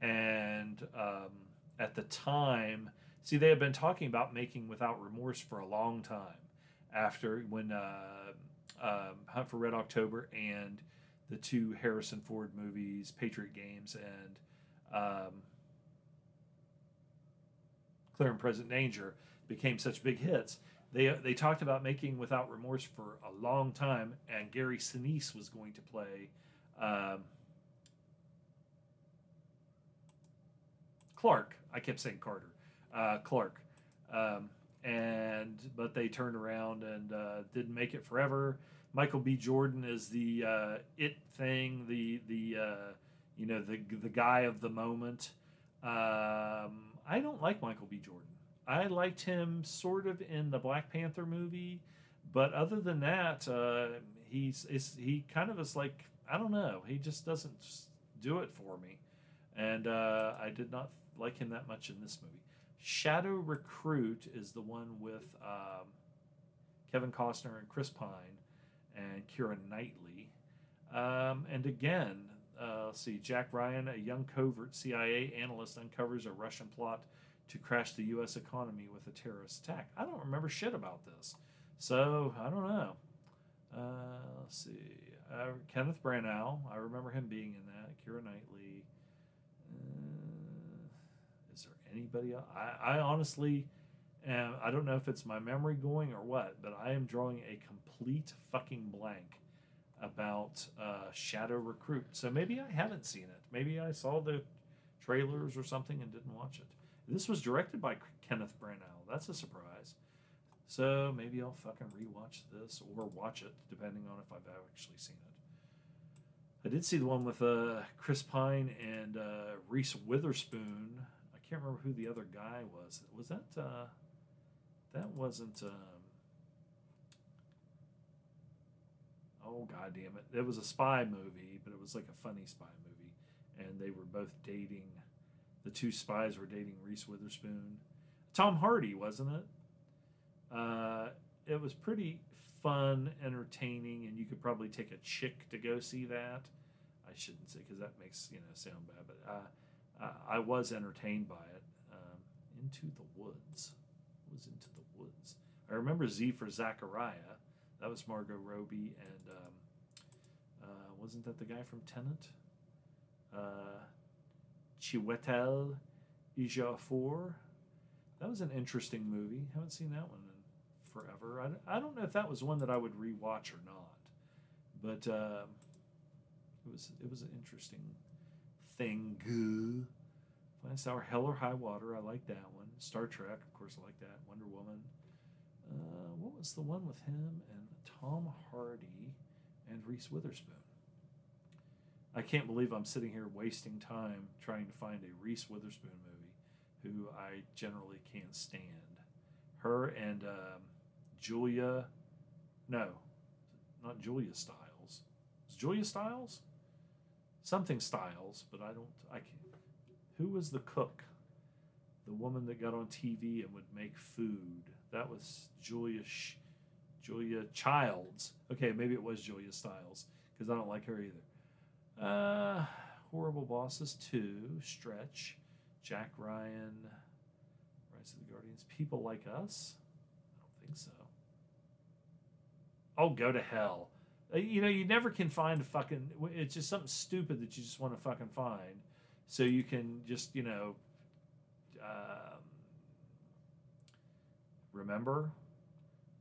And um, at the time, see, they had been talking about making Without Remorse for a long time after when uh, um, Hunt for Red October and the two Harrison Ford movies, Patriot Games and um, Clear and Present Danger, became such big hits. They, they talked about making Without Remorse for a long time, and Gary Sinise was going to play um, Clark. I kept saying Carter. Uh, Clark. Um, and but they turned around and uh, didn't make it forever. Michael B. Jordan is the uh, it thing, the the uh, you know the the guy of the moment. Um, I don't like Michael B. Jordan. I liked him sort of in the Black Panther movie, but other than that, uh, he's he kind of is like I don't know. He just doesn't do it for me, and uh, I did not like him that much in this movie. Shadow Recruit is the one with um, Kevin Costner and Chris Pine and Keira Knightley. Um, and again, uh, let's see, Jack Ryan, a young covert CIA analyst, uncovers a Russian plot to crash the U.S. economy with a terrorist attack. I don't remember shit about this, so I don't know. Uh, let's see, uh, Kenneth Branagh, I remember him being in that. Keira Knightley. Uh, is there anybody else? I, I honestly am, I don't know if it's my memory going or what, but I am drawing a complete fucking blank about uh, Shadow Recruit. So maybe I haven't seen it. Maybe I saw the trailers or something and didn't watch it. This was directed by Kenneth Branagh. That's a surprise. So maybe I'll fucking rewatch this or watch it, depending on if I've actually seen it. I did see the one with uh, Chris Pine and uh, Reese Witherspoon. I can't remember who the other guy was. Was that uh, that wasn't? Um, oh god damn it! It was a spy movie, but it was like a funny spy movie, and they were both dating the two spies were dating Reese Witherspoon, Tom Hardy, wasn't it? Uh, it was pretty fun, entertaining, and you could probably take a chick to go see that. I shouldn't say because that makes you know sound bad, but uh, uh, I was entertained by it. Um, Into the Woods What was Into the Woods. I remember Z for Zachariah. That was Margot Robbie, and um, uh, wasn't that the guy from Tenet? Uh, Chiwetel Ejiofor. That was an interesting movie. Haven't seen that one in forever. I, I don't know if that was one that I would rewatch or not, but uh, it was it was an interesting thing. Finest Hour, Hell or High Water. I like that one. Star Trek, of course, I like that. Wonder Woman. Uh, what was the one with him and Tom Hardy and Reese Witherspoon? I can't believe I'm sitting here wasting time trying to find a Reese Witherspoon movie who I generally can't stand. Her and um, Julia, no, not Julia Stiles. Is Julia Stiles? Something Stiles, but I don't. I can't. Who was the cook? The woman that got on TV and would make food. That was Julia. Sh- Julia Childs. Okay, maybe it was Julia Stiles because I don't like her either. Uh, Horrible Bosses 2, Stretch, Jack Ryan, Rise of the Guardians, People Like Us? I don't think so. Oh, go to hell. Uh, You know, you never can find a fucking. It's just something stupid that you just want to fucking find. So you can just, you know, um, remember.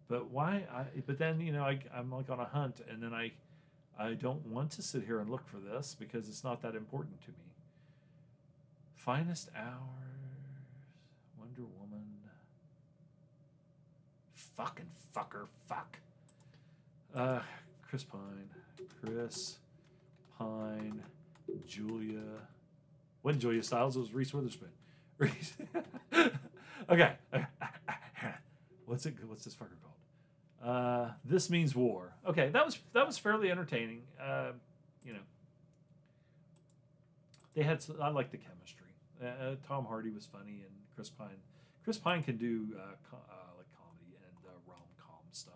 But why? I, but then, you know, I, I'm like on a hunt and then I. I don't want to sit here and look for this because it's not that important to me. Finest hours, Wonder Woman. Fucking fucker, fuck. Uh, Chris Pine, Chris Pine, Julia. When Julia Stiles it was Reese Witherspoon. [laughs] Reese. [laughs] okay. [laughs] What's it? What's this fucker called? Uh, this means war. Okay, that was that was fairly entertaining. Uh, you know, they had. I like the chemistry. Uh, Tom Hardy was funny, and Chris Pine. Chris Pine can do uh, uh, like comedy and uh, rom com stuff.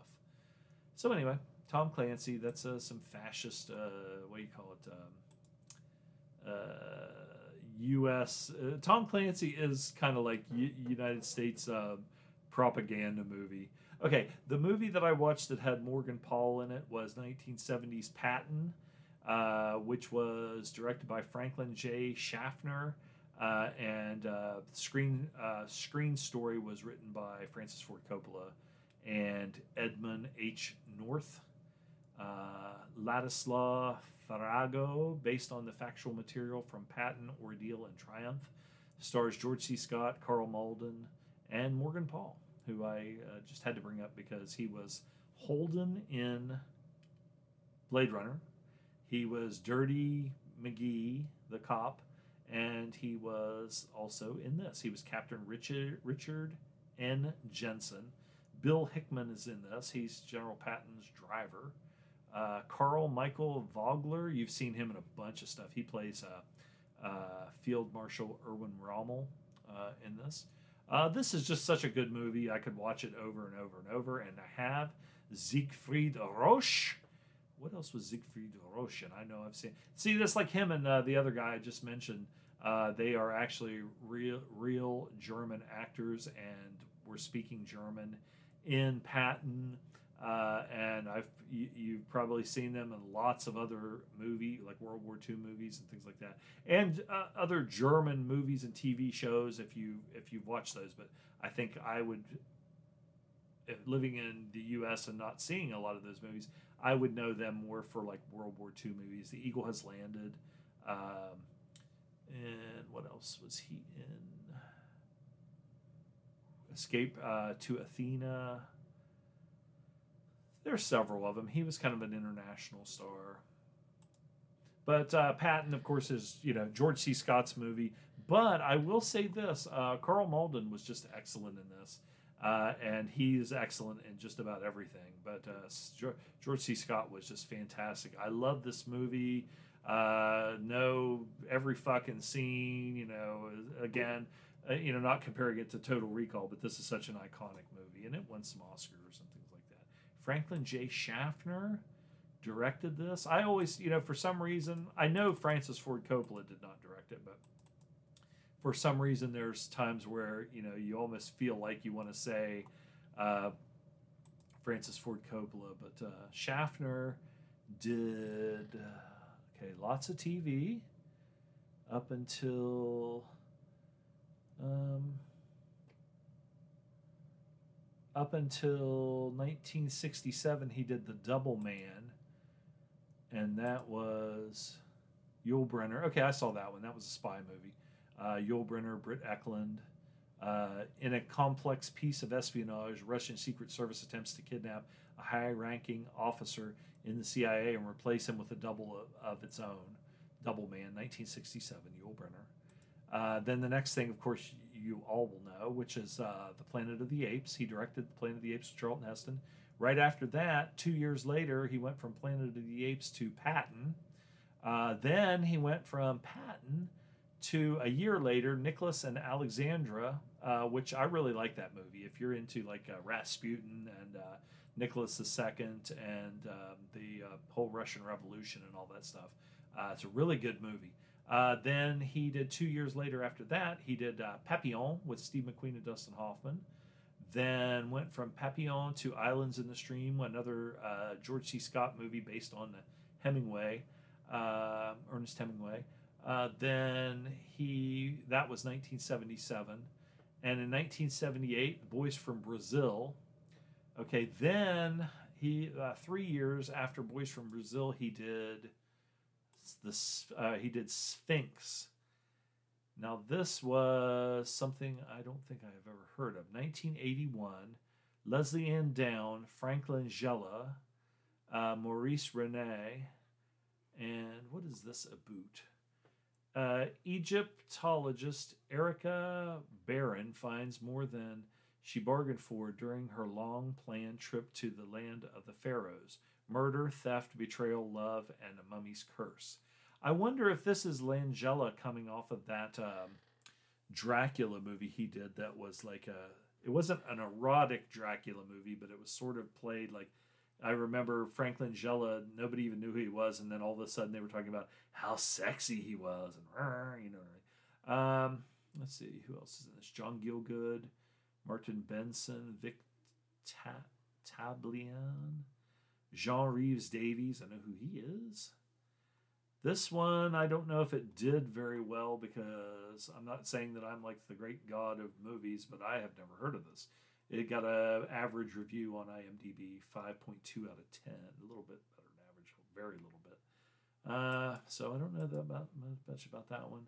So anyway, Tom Clancy. That's uh, some fascist. Uh, what do you call it? Um, uh, U.S. Uh, Tom Clancy is kind of like U- United States uh, propaganda movie. Okay, the movie that I watched that had Morgan Paull in it was 1970s Patton, uh, which was directed by Franklin J. Schaffner, uh, and uh, screen uh, screen story was written by Francis Ford Coppola and Edmund H. North. Uh, Ladislas Farago, based on the factual material from Patton, Ordeal, and Triumph, stars George C. Scott, Karl Malden, and Morgan Paull, who I uh, just had to bring up because he was Holden in Blade Runner. He was Dirty McGee, the cop, and he was also in this. He was Captain Richard Richard N. Jensen. Bill Hickman is in this. He's General Patton's driver. Uh, Karl Michael Vogler, you've seen him in a bunch of stuff. He plays uh, uh, Field Marshal Erwin Rommel uh, in this. Uh, this is just such a good movie. I could watch it over and over and over, and I have Siegfried Rauch. What else was Siegfried Rauch? And I know I've seen. See, that's like him and uh, the other guy I just mentioned. Uh, they are actually real, real German actors, and were speaking German in Patton. Uh, and I've you, you've probably seen them in lots of other movie like World War II movies and things like that, and uh, other German movies and TV shows if you if you've watched those. But I think I would, if living in the U.S. and not seeing a lot of those movies, I would know them more for like World War II movies. The Eagle Has Landed, um, and what else was he in? Escape uh, to Athena. There's several of them. He was kind of an international star. But uh, Patton, of course, is you know George C. Scott's movie. But I will say this: uh, Karl Malden was just excellent in this. Uh, and he's excellent in just about everything. But uh, George C. Scott was just fantastic. I love this movie. Uh, know every fucking scene. You know, again, uh, you know, not comparing it to Total Recall, but this is such an iconic movie, and it won some Oscars and things like that. Franklin J. Schaffner directed this. I always, you know, for some reason, I know Francis Ford Coppola did not direct it, but for some reason, there's times where you know you almost feel like you want to say uh, Francis Ford Coppola, but uh, Schaffner did okay, lots of TV up until um, up until 1967, he did The Double Man, and that was Yul Brynner. Okay, I saw that one. That was a spy movie. Uh, Yul Brynner, Britt Ekland. Uh, in a complex piece of espionage, Russian Secret Service attempts to kidnap a high ranking officer in the CIA and replace him with a double of, of its own. Double Man, 1967, Yul Brynner. Uh, then the next thing, of course, you all will know, which is uh, The Planet of the Apes. He directed The Planet of the Apes with Charlton Heston. Right after that, two years later, he went from Planet of the Apes to Patton. Uh, then he went from Patton to a year later, Nicholas and Alexandra, uh, which I really like that movie. If you're into like uh, Rasputin and uh, Nicholas II and um, the whole Russian Revolution and all that stuff, it's a really good movie. Uh, then he did two years later after that, he did uh, Papillon with Steve McQueen and Dustin Hoffman. Then went from Papillon to Islands in the Stream, another uh, George C. Scott movie based on Hemingway, uh, Ernest Hemingway. Uh, then he that was 1977, and in 1978, Boys from Brazil. Okay, then he uh, three years after Boys from Brazil, he did this uh, he did Sphinx. Now this was something I don't think I have ever heard of. 1981, Lesley-Anne Down, Frank Langella, uh, Maurice Ronet, and what is this about? Uh, Egyptologist Erica Barron finds more than she bargained for during her long planned trip to the land of the pharaohs, murder, theft, betrayal, love, and a mummy's curse. I wonder if this is Langella coming off of that um, Dracula movie he did that was like a. It wasn't an erotic Dracula movie, but it was sort of played like. I remember Frank Langella, nobody even knew who he was, and then all of a sudden they were talking about how sexy he was, and you know. Um, let's see who else is in this: John Gielgud, Martin Benson, Vic Tablian. Jean Reeves Davies, I know who he is. This one, I don't know if it did very well because I'm not saying that I'm like the great god of movies, but I have never heard of this. It got a average review on IMDb, 5.2 out of 10, a little bit better than average, very little bit. Uh, so I don't know that about, much about that one.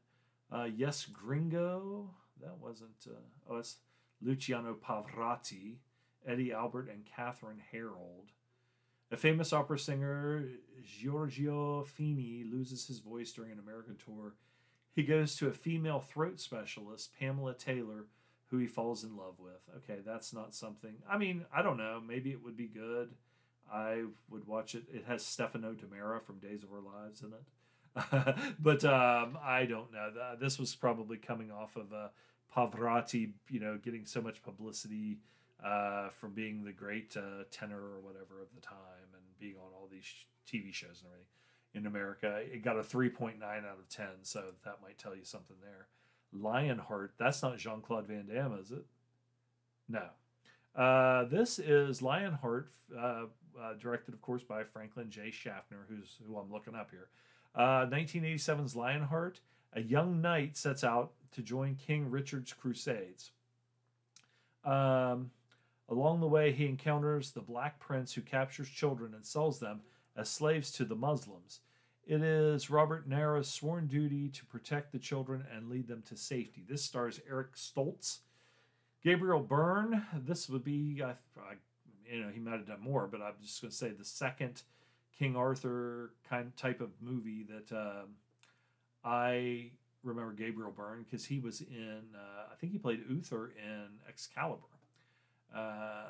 Uh, yes, Giorgio, that wasn't. Uh, oh, it's Luciano Pavarotti, Eddie Albert, and Kathryn Harrold. A famous opera singer, Giorgio Fini, loses his voice during an American tour. He goes to a female throat specialist, Pamela Taylor, who he falls in love with. Okay, that's not something. I mean, I don't know. Maybe it would be good. I would watch it. It has Stefano DiMera from Days of Our Lives in it. [laughs] but um, I don't know. This was probably coming off of uh, Pavarotti, you know, getting so much publicity uh, from being the great uh, tenor or whatever of the time and being on all these TV shows and everything in America. It got a 3.9 out of 10, so that might tell you something there. Lionheart, that's not Jean Claude Van Damme, is it? No. Uh, this is Lionheart, uh, uh, directed, of course, by Franklin J. Schaffner, who's who I'm looking up here. 1987's uh, Lionheart. A young knight sets out to join King Richard's crusades. Um, Along the way, he encounters the Black Prince who captures children and sells them as slaves to the Muslims. It is Robert Nerra's sworn duty to protect the children and lead them to safety. This stars Eric Stoltz, Gabriel Byrne. This would be, I, I, you know, he might have done more, but I'm just going to say the second King Arthur kind type of movie that um, I remember Gabriel Byrne because he was in. Uh, I think he played Uther in Excalibur. Uh,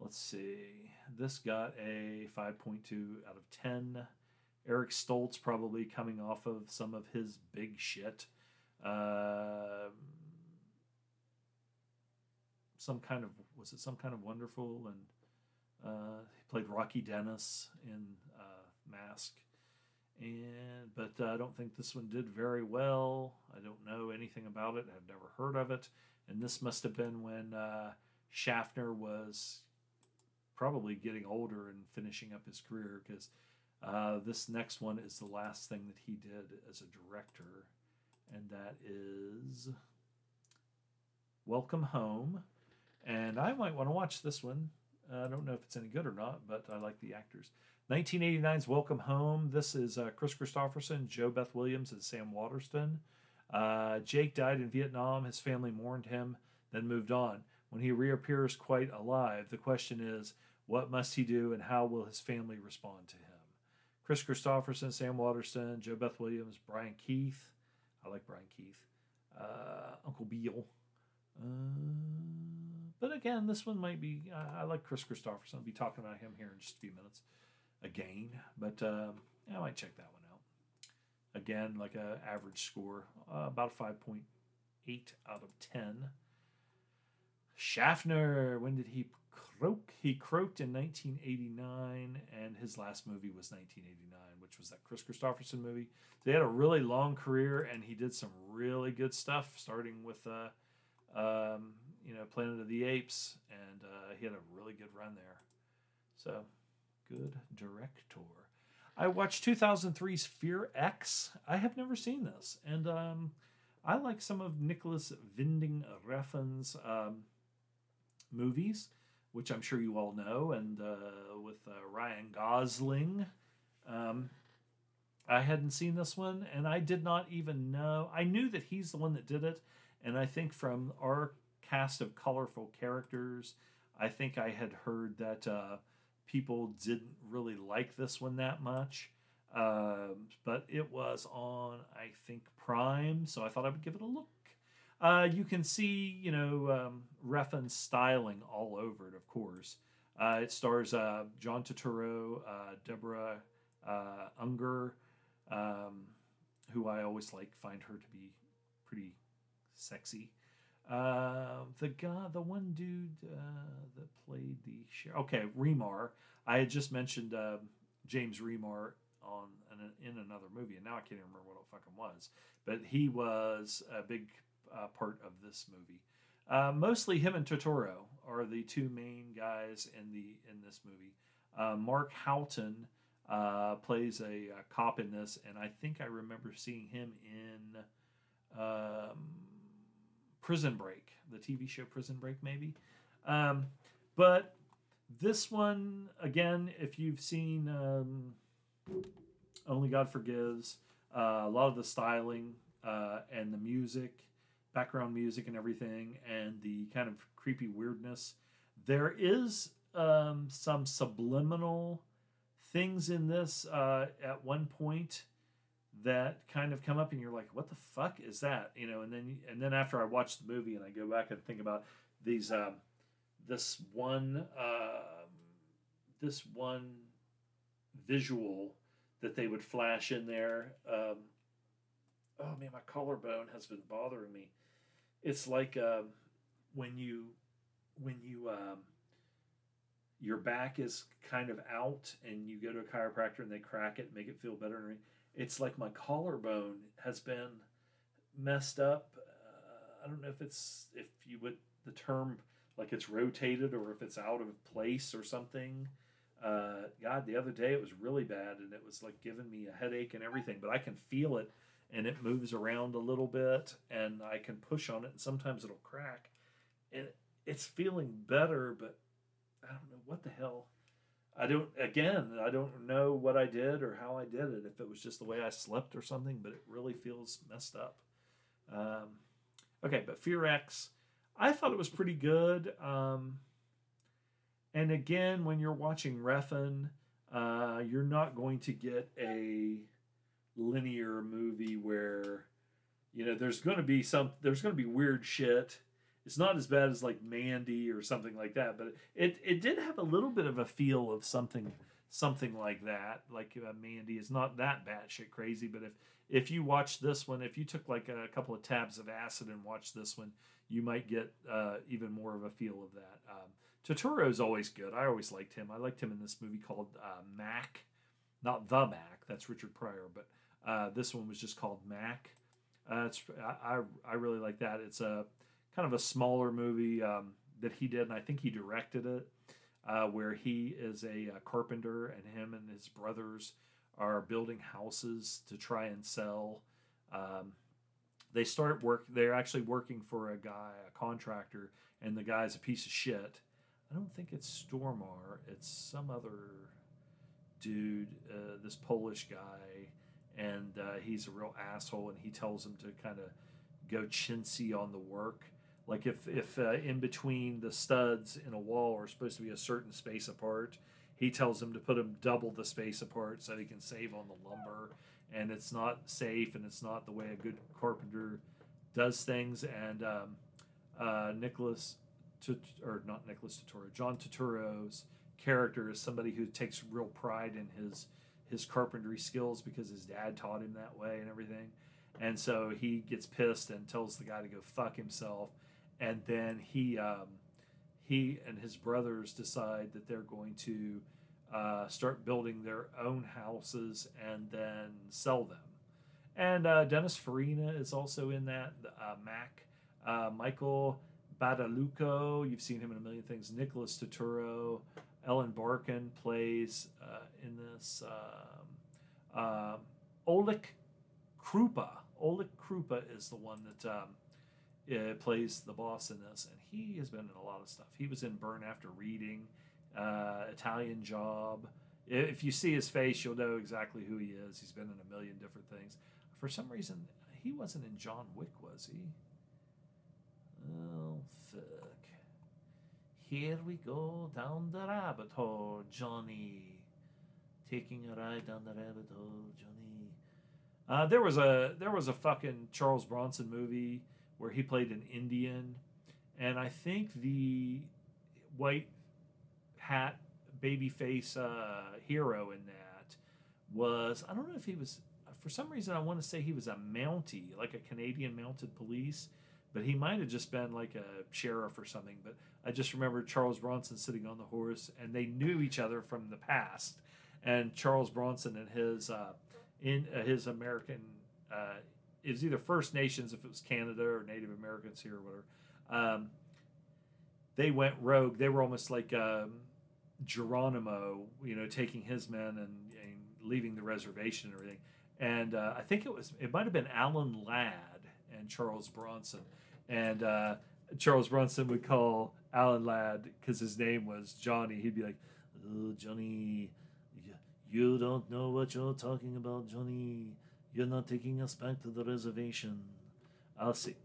let's see. This got a 5.2 out of 10. Eric Stoltz probably coming off of some of his big shit. Uh, some kind of was it some kind of wonderful and uh, he played Rocky Dennis in uh, Mask, and but uh, I don't think this one did very well. I don't know anything about it. I've never heard of it, and this must have been when uh, Schaffner was probably getting older and finishing up his career because uh, this next one is the last thing that he did as a director, and that is Welcome Home. And I might want to watch this one. I don't know if it's any good or not, but I like the actors. 1989's Welcome Home. This is uh, Kristofferson, Joe Beth Williams, and Sam Waterston. Uh, Jake died in Vietnam. His family mourned him, then moved on. When he reappears quite alive, the question is, what must he do and how will his family respond to him? Kris Kristofferson, Sam Waterston, JoBeth Williams, Brian Keith. I like Brian Keith. Uh, Uncle Beale. Uh, but again, this one might be. Uh, I like Kris Kristofferson. I'll be talking about him here in just a few minutes again. But um, I might check that one. Again, like a average score, uh, about a 5.8 out of 10. Schaffner, when did he croak? He croaked in 1989, and his last movie was 1989, which was that Kris Kristofferson movie. So he had a really long career, and he did some really good stuff, starting with, uh, um, you know, Planet of the Apes, and uh, he had a really good run there. So, good director. I watched 2003's Fear X. I have never seen this, and um, I like some of Nicolas Winding Refn's um, movies which I'm sure you all know, and uh, with uh, Ryan Gosling. Um, I hadn't seen this one, and I did not even know. I knew that he's the one that did it, and I think from our cast of colorful characters, I think I had heard that uh, people didn't really like this one that much. Um, but it was on, I think, Prime, so I thought I would give it a look. Uh, you can see, you know, um, Refn's styling all over it, of course. Uh, it stars uh, John Turturro, uh, Deborah uh, Unger, um, who I always like, find her to be pretty sexy. Uh, the guy, the one dude that played the sheriff. Okay, Remar. I had just mentioned James Remar on an, in another movie, and now I can't even remember what it fucking was. But he was a big uh, part of this movie. Uh, mostly him and Turturro are the two main guys in the in this movie. Uh, Mark Houghton uh, plays a, a, cop in this, and I think I remember seeing him in um, Prison Break, the TV show Prison Break, maybe. Um, but this one, again, if you've seen um, Only God Forgives, uh, a lot of the styling uh, and the music background music and everything, and the kind of creepy weirdness. There is um, some subliminal things in this uh, at one point that kind of come up, and you're like, "What the fuck is that?" You know, and then and then after I watch the movie and I go back and think about these, um, this one, uh, this one visual that they would flash in there. Um, oh man, my collarbone has been bothering me it's like uh, when you when you um, your back is kind of out and you go to a chiropractor and they crack it make it feel better it's like my collarbone has been messed up uh, i don't know if it's if you would the term like it's rotated or if it's out of place or something uh, god the other day it was really bad and it was like giving me a headache and everything but i can feel it and it moves around a little bit and I can push on it and sometimes it'll crack. And it's feeling better, but I don't know what the hell. I don't again, I don't know what I did or how I did it, if it was just the way I slept or something, but it really feels messed up. Um, okay, but Fear X, I thought it was pretty good. Um, and again, when you're watching Refn, uh, you're not going to get a linear movie where you know there's going to be some there's going to be weird shit it's not as bad as like Mandy or something like that, but it it did have a little bit of a feel of something something like that. Like uh, Mandy is not that batshit crazy, but if if you watch this one, if you took like a couple of tabs of acid and watched this one, you might get uh, even more of a feel of that. Um, Turturro is always good. I always liked him. I liked him in this movie called uh, Mac, not the Mack. That's Richard Pryor, but uh, this one was just called Mac. Uh, I, I really like that. It's a kind of a smaller movie um, that he did, and I think he directed it, uh, where he is a, a, carpenter, and him and his brothers are building houses to try and sell. Um, they start work. They're actually working for a guy, a contractor, and the guy's a piece of shit. I don't think it's Stormare. It's some other dude, uh, this Polish guy, and uh, he's a real asshole. And he tells him to kind of go chintzy on the work. Like if if uh, in between the studs in a wall are supposed to be a certain space apart, he tells him to put them double the space apart so he can save on the lumber. And it's not safe, and it's not the way a good carpenter does things. And um, uh, Nicholas, or not Nicholas Turturro, John Turturro's character is somebody who takes real pride in his his carpentry skills because his dad taught him that way and everything. And so he gets pissed and tells the guy to go fuck himself and then he um, he and his brothers decide that they're going to uh, start building their own houses and then sell them. And uh, Dennis Farina is also in that. Uh, Mac, uh, Michael Badalucco, you've seen him in a million things. Nicholas Turturro, Ellen Barkin plays uh, in this. Um, uh, Olek Krupa. Olek Krupa is the one that um, uh, plays the boss in this, and he has been in a lot of stuff. He was in Burn After Reading, uh, Italian Job. If you see his face, you'll know exactly who he is. He's been in a million different things. For some reason, he wasn't in John Wick, was he? Oh, fuck. Here we go down the rabbit hole, Johnny. Taking a ride down the rabbit hole, Johnny. Uh, there was a there was a fucking Charles Bronson movie where he played an Indian, and I think the white hat babyface uh, hero in that was I don't know if he was for some reason I want to say he was a Mountie, like a Canadian mounted police, but he might have just been like a sheriff or something. But I just remember Charles Bronson sitting on the horse, and they knew each other from the past. And Charles Bronson and his uh, in uh, his American uh, it was either First Nations if it was Canada or Native Americans here or whatever. Um, they went rogue. They were almost like um, Geronimo, you know, taking his men and, and leaving the reservation and everything. And uh, I think it was it might have been Alan Ladd and Charles Bronson, and uh, Charles Bronson would call Alan Ladd because his name was Johnny. He'd be like, oh, "Johnny, you don't know what you're talking about, Johnny." You're not taking us back to the reservation. I'll see.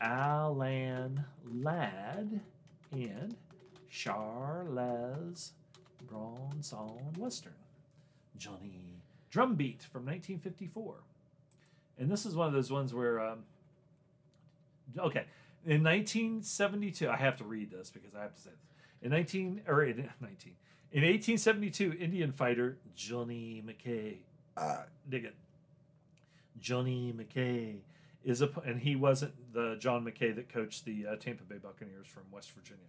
Alan Ladd and Charles Bronson Western. Johnny Drumbeat from 1954. And this is one of those ones where, um, okay, in 1972, I have to read this because I have to say this. In 19, or in [laughs] 19, in 1872, Indian fighter Johnny McKay, uh, dig it, Johnny McKay is a, and he wasn't the John McKay that coached the uh, Tampa Bay Buccaneers from West Virginia.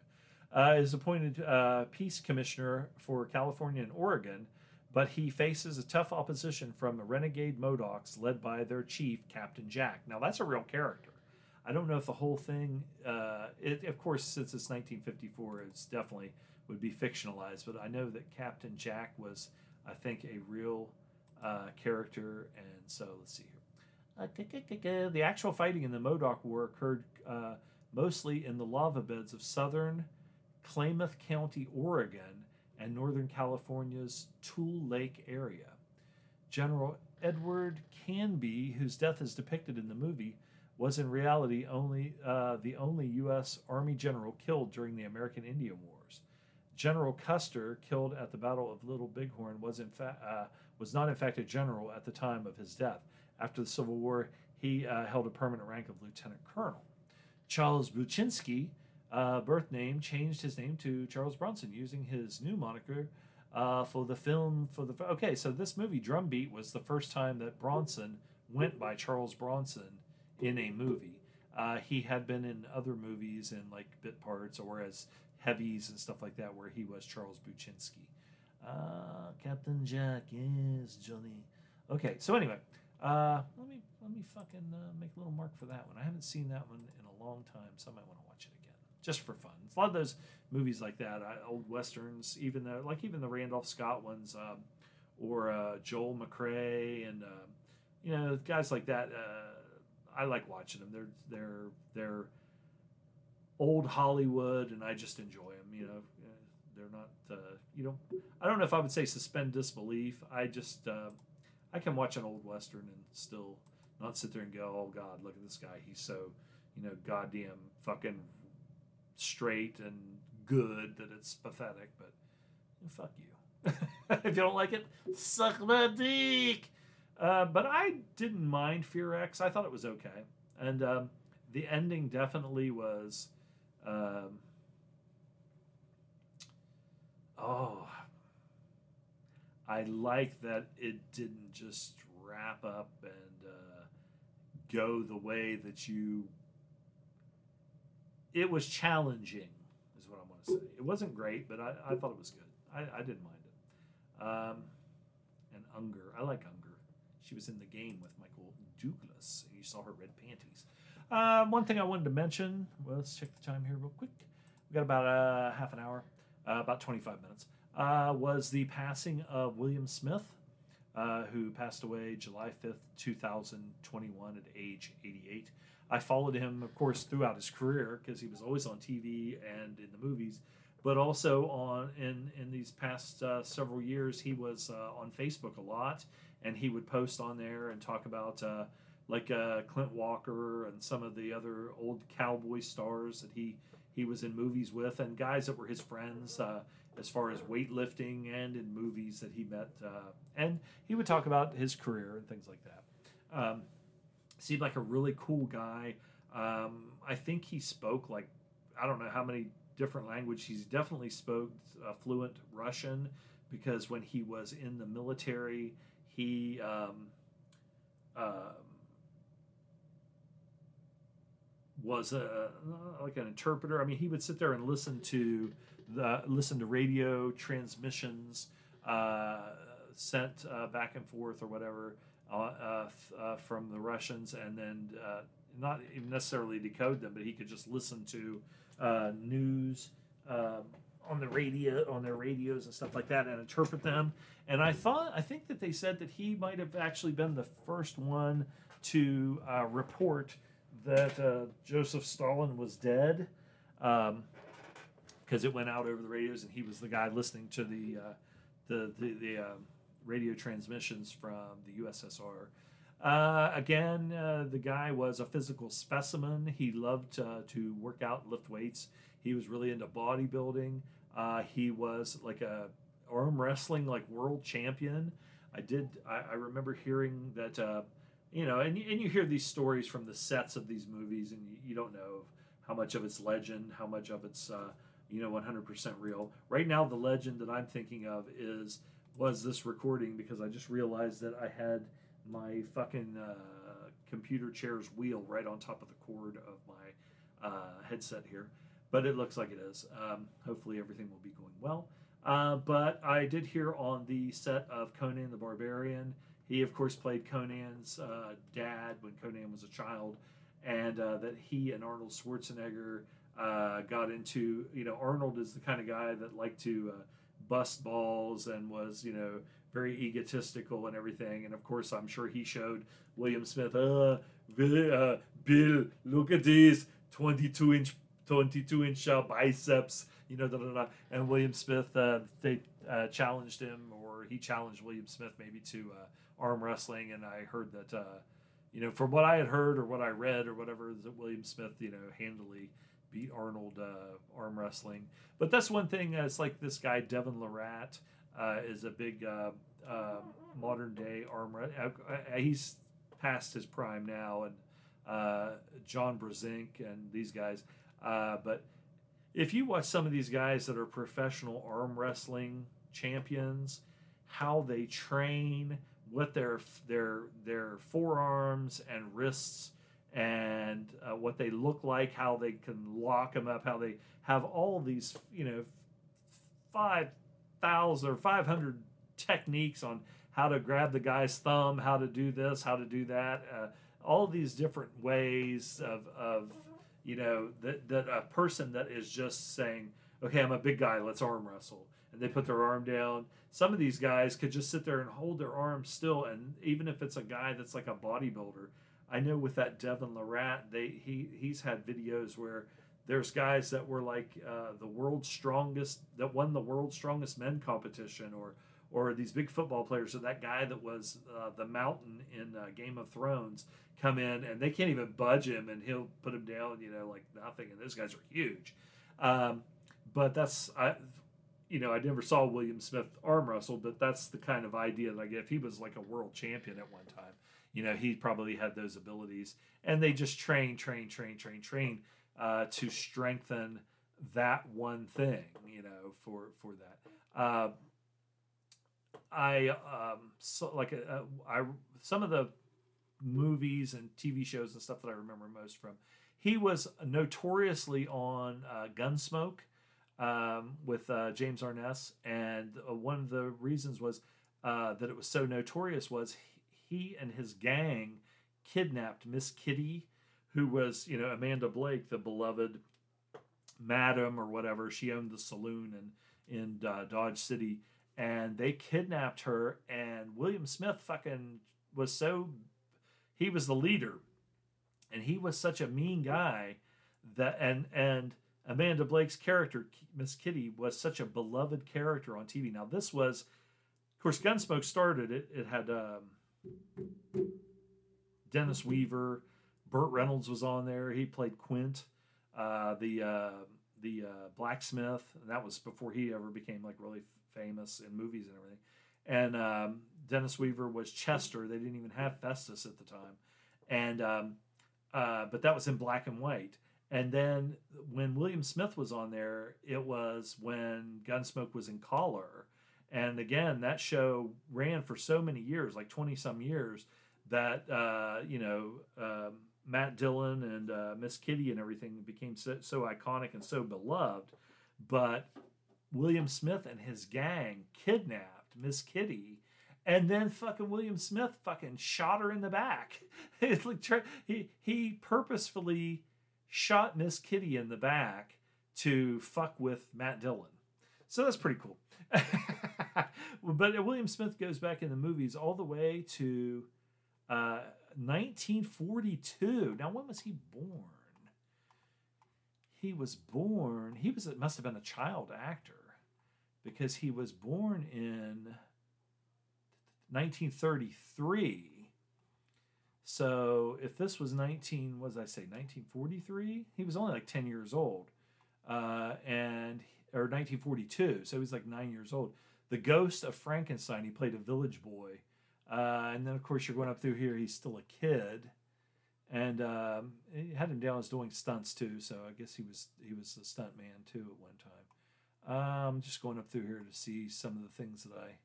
Uh, is appointed uh, peace commissioner for California and Oregon, but he faces a tough opposition from the renegade Modocs led by their chief, Captain Jack. Now that's a real character. I don't know if the whole thing, uh, it, of course, since it's 1954, it's definitely would be fictionalized. But I know that Captain Jack was, I think, a real uh, character. And so let's see here. The actual fighting in the Modoc War occurred uh, mostly in the lava beds of southern Klamath County, Oregon, and northern California's Tule Lake area. General Edward Canby, whose death is depicted in the movie, was in reality only uh, the only U.S. Army general killed during the American Indian Wars. General Custer, killed at the Battle of Little Bighorn, was in fact uh, was not in fact a general at the time of his death. After the Civil War, he uh, held a permanent rank of lieutenant colonel. Charles Buchinsky, uh, birth name, changed his name to Charles Bronson using his new moniker uh, for the film. For the okay, so this movie Drumbeat was the first time that Bronson went by Charles Bronson in a movie. Uh, he had been in other movies in like bit parts or as heavies and stuff like that, where he was Charles Buchinsky. Uh, Captain Jack, yes, Johnny. Okay, so anyway, uh, let me let me fucking uh, make a little mark for that one. I haven't seen that one in a long time, so I might want to watch it again just for fun. It's a lot of those movies like that, uh, old westerns, even the like even the Randolph Scott ones, um, or uh, Joel McCrea, and uh, you know guys like that. Uh, I like watching them. They're they're they're old Hollywood, and I just enjoy them. You know, they're not. Uh, you know, I don't know if I would say suspend disbelief. I just uh, I can watch an old western and still not sit there and go, "Oh God, look at this guy. He's so you know goddamn fucking straight and good that it's pathetic." But fuck you. [laughs] if you don't like it, suck my dick. Uh, but I didn't mind Fear X. I thought it was okay, and um, the ending definitely was. Um, oh, I like that it didn't just wrap up and uh, go the way that you. It was challenging, is what I want to say. It wasn't great, but I, I thought it was good. I, I didn't mind it. Um, and Unger, I like Unger. She was in the game with Michael Douglas. You saw her red panties. Uh, one thing I wanted to mention. Well, let's check the time here real quick. We got about uh, half an hour, uh, about 25 minutes. Uh, was the passing of William Smith, uh, who passed away July 5th, 2021, at age 88. I followed him, of course, throughout his career because he was always on TV and in the movies, but also on in in these past uh, several years, he was uh, on Facebook a lot, and he would post on there and talk about uh, like uh, Clint Walker and some of the other old cowboy stars that he he was in movies with, and guys that were his friends uh, as far as weightlifting and in movies that he met. Uh, and he would talk about his career and things like that. Um, seemed like a really cool guy. Um, I think he spoke like I don't know how many different languages. He definitely spoke uh, fluent Russian because when he was in the military, he um, uh, was a like an interpreter. I mean, he would sit there and listen to the listen to radio transmissions uh, sent uh, back and forth or whatever uh, uh, uh from the Russians, and then uh, not even necessarily decode them, but he could just listen to news. Um, on the radio, on their radios and stuff like that, and interpret them. And I thought, I think that they said that he might have actually been the first one to report that uh, Joseph Stalin was dead because it went out over the radios, and he was the guy listening to the uh, the the, the um, radio transmissions from the USSR. Uh, again, uh, the guy was a physical specimen. He loved uh, to work out, lift weights. He was really into bodybuilding. Uh, he was like a arm wrestling like world champion. I did. I, I remember hearing that you know, and, and you hear these stories from the sets of these movies, and you, you don't know how much of it's legend, how much of it's, uh, you know, 100% real. Right now, the legend that I'm thinking of is was this recording because I just realized that I had my fucking uh, computer chair's wheel right on top of the cord of my uh, headset here. But it looks like it is. Um, hopefully, everything will be going well. Uh, but I did hear on the set of Conan the Barbarian he, of course, played Conan's uh, dad when Conan was a child, and uh, that he and Arnold Schwarzenegger uh, got into. You know, Arnold is the kind of guy that liked to uh, bust balls and was, you know, very egotistical and everything. And of course, I'm sure he showed William Smith, uh, Bill, uh, Bill look at these 22 inch 22 inch uh, biceps, you know, da, da, da. and William Smith, uh, they uh, challenged him, or he challenged William Smith maybe to uh, arm wrestling, and I heard that, uh, you know, from what I had heard or what I read or whatever, that William Smith, you know, handily beat Arnold uh, arm wrestling. But that's one thing. Uh, it's like this guy Devon Larratt uh, is a big uh, uh, modern day arm. He's past his prime now, and John Brzenk and these guys. But if you watch some of these guys that are professional arm wrestling champions, how they train, what their their their forearms and wrists and uh, what they look like, how they can lock them up, how they have all these you know five thousand or five hundred techniques on how to grab the guy's thumb, how to do this, how to do that, uh, all these different ways of of you know that that a person that is just saying, okay, I'm a big guy, let's arm wrestle, and they put their arm down. Some of these guys could just sit there and hold their arm still, and even if it's a guy that's like a bodybuilder, I know with that Devon Larratt, they he he's had videos where there's guys that were like uh, the world's strongest that won the world's strongest men competition, or or these big football players, or that guy that was uh, the mountain in uh, Game of Thrones come in and they can't even budge him and he'll put him down, you know, like nothing. And those guys are huge. Um, but that's I, you know, I never saw William Smith arm wrestle, but that's the kind of idea that I get. If he was like a world champion at one time, you know, he probably had those abilities, and they just train, train, train, train, train uh, to strengthen that one thing, you know, for for that. Uh, I um, so like uh, I some of the movies and TV shows and stuff that I remember most from. He was notoriously on uh, Gunsmoke um, with uh, James Arness, and uh, one of the reasons was uh, that it was so notorious was he and his gang kidnapped Miss Kitty, who was you know Amanda Blake, the beloved madam or whatever. She owned the saloon in in uh, Dodge City, and they kidnapped her. And William Smith fucking was so he was the leader, and he was such a mean guy that and and Amanda Blake's character Miss Kitty was such a beloved character on TV. Now this was, of course, Gunsmoke started it. It had um, Dennis Weaver, Burt Reynolds was on there. He played Quint, uh, the uh, the uh, blacksmith. And that was before he ever became like really famous in movies and everything. And um, Dennis Weaver was Chester. They didn't even have Festus at the time, and um, uh, but that was in black and white. And then when William Smith was on there, it was when Gunsmoke was in color. And again, that show ran for so many years, like 20 some years, that, uh, you know, um, Matt Dillon and uh, Miss Kitty and everything became so, so iconic and so beloved. But William Smith and his gang kidnapped Miss Kitty and then fucking William Smith fucking shot her in the back. [laughs] he he purposefully shot Miss Kitty in the back to fuck with Matt Dillon. So that's pretty cool. [laughs] but William Smith goes back in the movies all the way to uh, 1942. Now, when was he born? He was born. He was. Must have been a child actor because he was born in 1933. So if this was 19, what did I say, 1943? He was only like 10 years old. Uh, and or 1942, so he's like nine years old. The Ghost of Frankenstein, he played a village boy. Uh, and then, of course, you're going up through here, he's still a kid. And um, had him down as doing stunts too, so I guess he was he was a stunt man too at one time. I'm um, just going up through here to see some of the things that I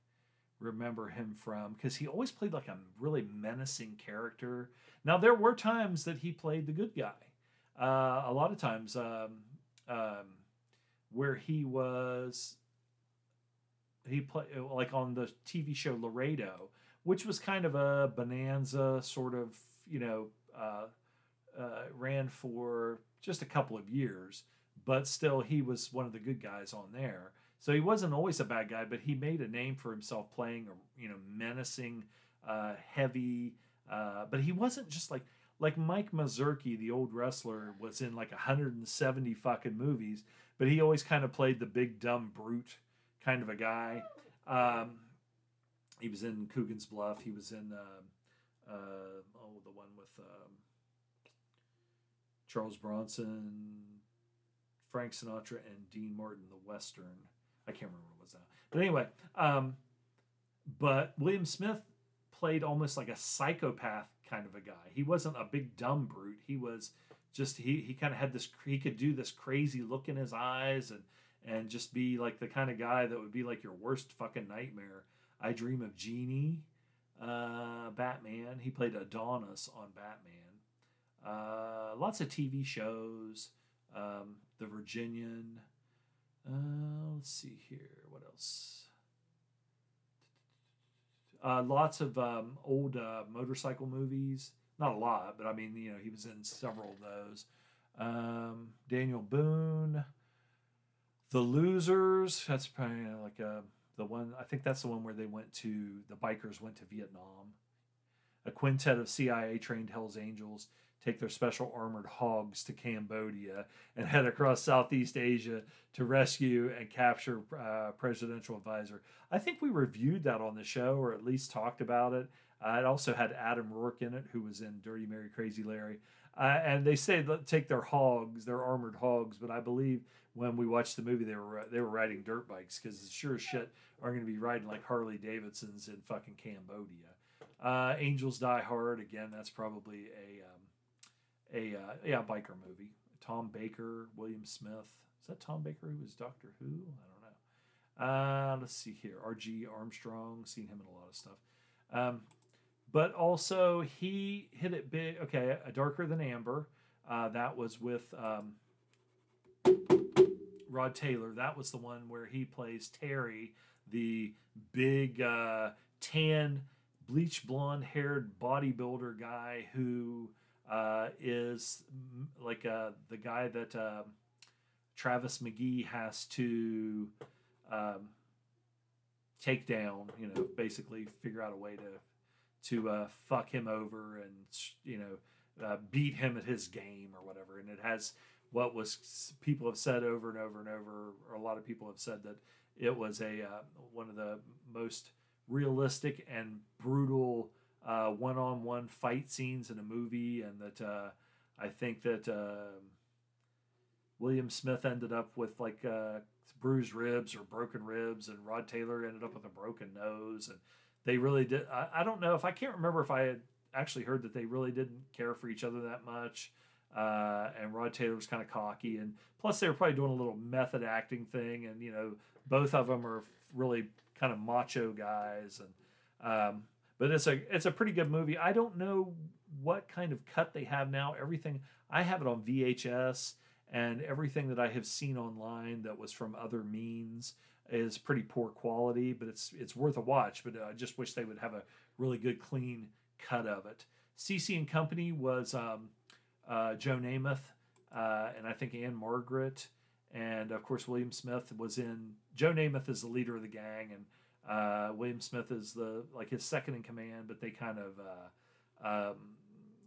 remember him from because he always played like a really menacing character. Now there were times that he played the good guy. Uh, a lot of times um, um, where he was he played like on the TV show Laredo, which was kind of a bonanza sort of you know uh, uh, ran for just a couple of years, but still he was one of the good guys on there. So he wasn't always a bad guy, but he made a name for himself playing you know menacing, uh, heavy. Uh, but he wasn't just like like Mike Mazurki, the old wrestler, was in like 170 fucking movies, but he always kind of played the big dumb brute kind of a guy. Um, he was in Coogan's Bluff. He was in uh, uh, oh the one with um, Charles Bronson, Frank Sinatra, and Dean Martin, the Western. I can't remember what was that. But anyway, um, but William Smith played almost like a psychopath kind of a guy. He wasn't a big dumb brute. He was just he he kind of had this he could do this crazy look in his eyes and and just be like the kind of guy that would be like your worst fucking nightmare. I Dream of Jeannie, uh, Batman. He played Adonis on Batman. Uh, lots of TV shows. Um, the Virginian. Uh, let's see here. What else? Uh, lots of um, old uh, motorcycle movies. Not a lot, but I mean, you know, he was in several of those. Um, Daniel Boone, The Losers. That's probably like a, the one. I think that's the one where they went to the bikers went to Vietnam. A quintet of CIA trained Hell's Angels take their special armored hogs to Cambodia and [laughs] head across Southeast Asia to rescue and capture uh, presidential advisor. I think we reviewed that on the show or at least talked about it. Uh, it also had Adam Roarke in it, who was in Dirty Mary Crazy Larry. Uh, and they say take their hogs, their armored hogs, but I believe when we watched the movie, they were they were riding dirt bikes because sure as shit are going to be riding like Harley Davidsons in fucking Cambodia. Uh, Angels Die Hard again. That's probably a um, a uh, yeah biker movie. Tom Baker, William Smith. Is that Tom Baker who was Doctor Who? I don't know. Uh, let's see here. R.G. Armstrong. Seen him in a lot of stuff. Um, but also he hit it big. Okay, a darker than amber. Uh, that was with um, Rod Taylor. That was the one where he plays Terry, the big uh, tan, bleach blonde haired bodybuilder guy who uh, is like uh, the guy that uh, Travis McGee has to um, take down. You know, basically figure out a way to to uh, fuck him over and you know uh, beat him at his game or whatever. And it has what was people have said over and over and over, or a lot of people have said that it was a uh, one of the most realistic and brutal uh, one-on-one fight scenes in a movie, and that uh, I think that uh, William Smith ended up with like uh, bruised ribs or broken ribs, and Rod Taylor ended up with a broken nose, and they really did. I, I don't know if I can't remember if I had actually heard that they really didn't care for each other that much. Uh, and Rod Taylor was kind of cocky, and plus they were probably doing a little method acting thing, and you know both of them are really kind of macho guys, and um, but it's a it's a pretty good movie. I don't know what kind of cut they have now. Everything I have it on VHS, and everything that I have seen online that was from other means is pretty poor quality. But it's it's worth a watch. But I just wish they would have a really good clean cut of it. CC and Company was um, uh, Joe Namath, uh, and I think Ann-Margret, and of course William Smith was in. Joe Namath is the leader of the gang, and uh, William Smith is the like his second in command, but they kind of, uh, um,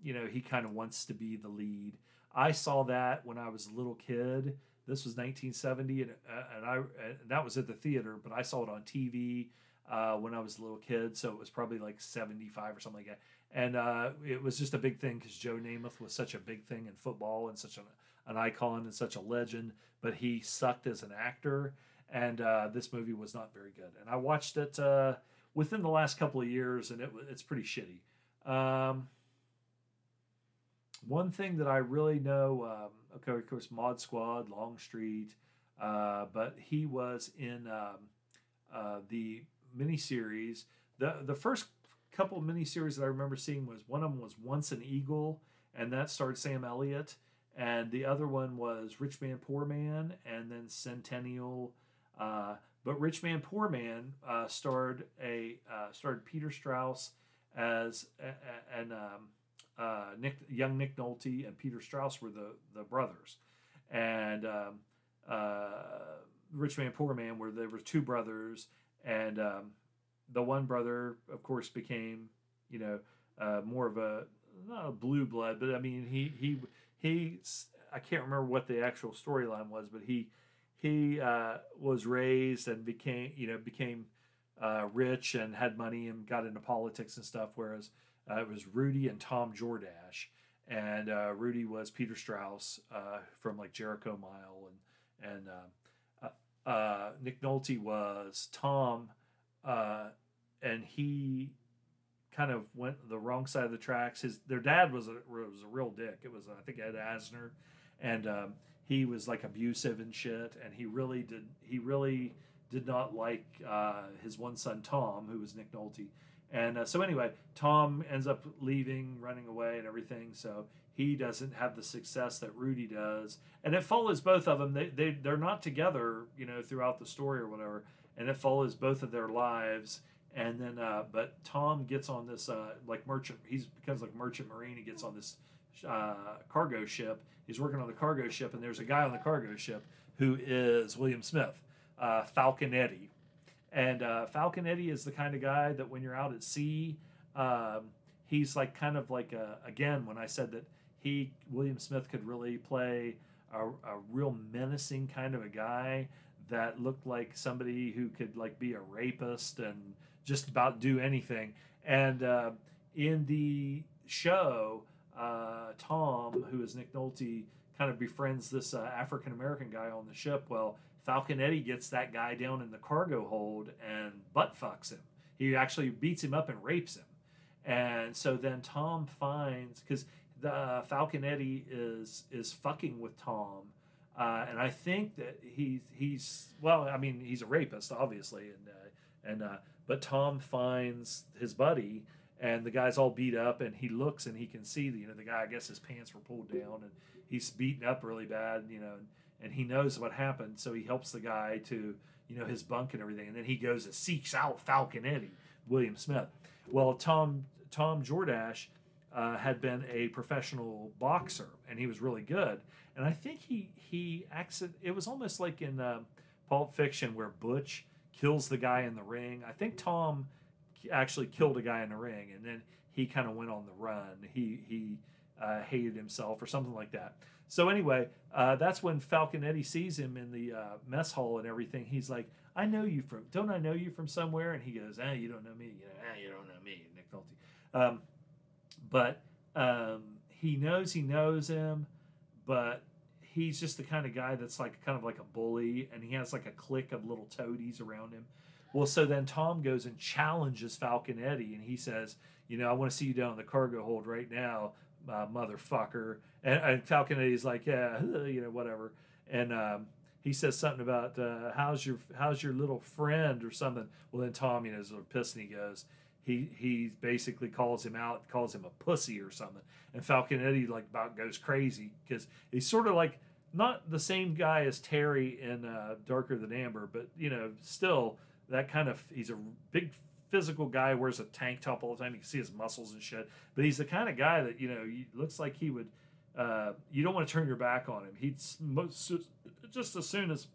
you know, he kind of wants to be the lead. I saw that when I was a little kid. This was 1970, and uh, and I and that was at the theater, but I saw it on TV uh, when I was a little kid, so it was probably like 75 or something like that. And uh, it was just a big thing because Joe Namath was such a big thing in football and such an, an icon and such a legend, but he sucked as an actor and uh, this movie was not very good. And I watched it uh, within the last couple of years, and it it's pretty shitty. Um, one thing that I really know, um, okay, of course, Mod Squad, Longstreet, uh, but he was in um, uh, the miniseries. the The first couple of miniseries that I remember seeing was one of them was Once an Eagle, and that starred Sam Elliott, and the other one was Rich Man Poor Man, and then Centennial uh, but Rich Man Poor Man uh, starred a uh, starred Peter Strauss as and um, uh, Nick young Nick Nolte and Peter Strauss were the the brothers, and um, uh, Rich Man Poor Man where there were two brothers, and um, the one brother of course became you know uh, more of a not a blue blood, but I mean he he he I can't remember what the actual storyline was, but he he uh, was raised and became you know became uh, rich and had money and got into politics and stuff. Whereas uh, it was Rudy and Tom Jordache, and uh, Rudy was Peter Strauss uh, from like Jericho Mile, and and uh, Nick Nolte was Tom, and he kind of went the wrong side of the tracks. His their dad was a was a real dick. It was I think Ed Asner, and um, he was like abusive and shit. And he really did he really did not like uh, his one son Tom, who was Nick Nolte. And uh, so anyway, Tom ends up leaving, running away, and everything. So he doesn't have the success that Rudy does, and it follows both of them. They they they're not together, you know, throughout the story or whatever, and it follows both of their lives. And then, uh, but Tom gets on this uh, like merchant. He's becomes like merchant marine. He gets on this uh, cargo ship. He's working on the cargo ship, and there's a guy on the cargo ship who is William Smith, uh, Falconetti and uh, Falconetti is the kind of guy that when you're out at sea, um, he's like kind of like a, again when I said that he William Smith could really play a, a real menacing kind of a guy that looked like somebody who could like be a rapist and just about do anything. And uh, in the show, uh, Tom, who is Nick Nolte, kind of befriends this uh, African American guy on the ship. Well, Falconetti gets that guy down in the cargo hold and butt fucks him. He actually beats him up and rapes him. And so then Tom finds because the uh, Falconetti is is fucking with Tom, uh, and I think that he's he's well, I mean he's a rapist obviously, and uh, and uh, but Tom finds his buddy, and the guy's all beat up, and he looks and he can see the you know the guy I guess his pants were pulled down and he's beaten up really bad, you know. And, and he knows what happened, so he helps the guy to you know his bunk and everything, and then he goes and seeks out Falconetti, William Smith. Well, Tom Tom Jordache uh, had been a professional boxer, and he was really good. And I think he he accident. It was almost like in uh, Pulp Fiction where Butch kills the guy in the ring. I think Tom actually killed a guy in the ring, and then he kind of went on the run. He he uh, hated himself or something like that. So anyway, uh, that's when Falconetti sees him in the uh, mess hall and everything. He's like, "I know you from, don't I know you from somewhere?" And he goes, "Ah, you don't know me. You know, ah, you don't know me, Nick Nolte." Um, but um, he knows he knows him, but he's just the kind of guy that's like kind of like a bully, and he has like a clique of little toadies around him. Well, so then Tom goes and challenges Falconetti, and he says, "You know, I want to see you down in the cargo hold right now." Uh, motherfucker. And, and Falconetti's like, yeah, [laughs] you know, whatever. And um, he says something about uh, how's your how's your little friend or something. Well, then Tom, you know, is pissed and he goes, he he basically calls him out, calls him a pussy or something. And Falconetti like about goes crazy because he's sort of like not the same guy as Terry in uh, Darker Than Amber, but you know, still that kind of he's a big physical guy, wears a tank top all the time. You can see his muscles and shit. But he's the kind of guy that you know looks like he would. Uh, you don't want to turn your back on him. He'd just as soon as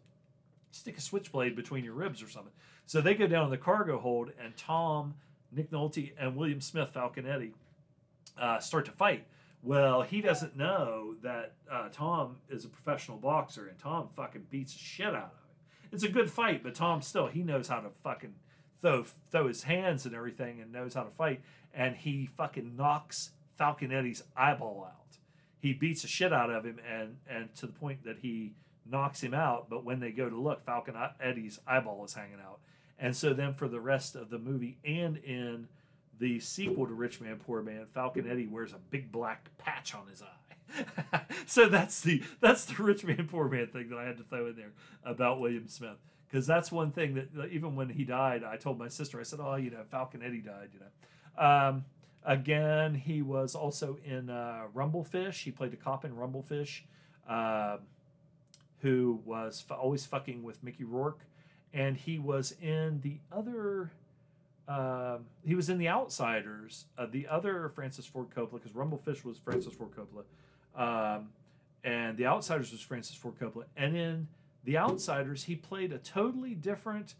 stick a switchblade between your ribs or something. So they go down in the cargo hold, and Tom, Nick Nolte, and William Smith, Falconetti uh, start to fight. Well, he doesn't know that uh, Tom is a professional boxer, and Tom fucking beats the shit out of him. It's a good fight, but Tom still he knows how to fucking throw throw his hands and everything and knows how to fight. And he fucking knocks Falconetti's eyeball out. He beats the shit out of him and and to the point that he knocks him out. But when they go to look, Falcon Eddie's eyeball is hanging out. And so then for the rest of the movie and in the sequel to Rich Man Poor Man, Falconetti wears a big black patch on his eye. [laughs] so that's the that's the Rich Man Poor Man thing that I had to throw in there about William Smith because that's one thing that even when he died, I told my sister, I said, "Oh, you know, Falconetti died." You know, um, again, he was also in uh, Rumblefish. He played a cop in Rumblefish, uh, who was f- always fucking with Mickey Rourke, and he was in the other. Uh, he was in The Outsiders, uh, the other Francis Ford Coppola, because Rumblefish was Francis Ford Coppola, um, and The Outsiders was Francis Ford Coppola, and in the Outsiders, he played a totally different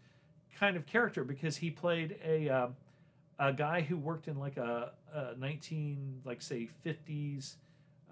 kind of character because he played a uh, a guy who worked in like a, a 19 like say 50s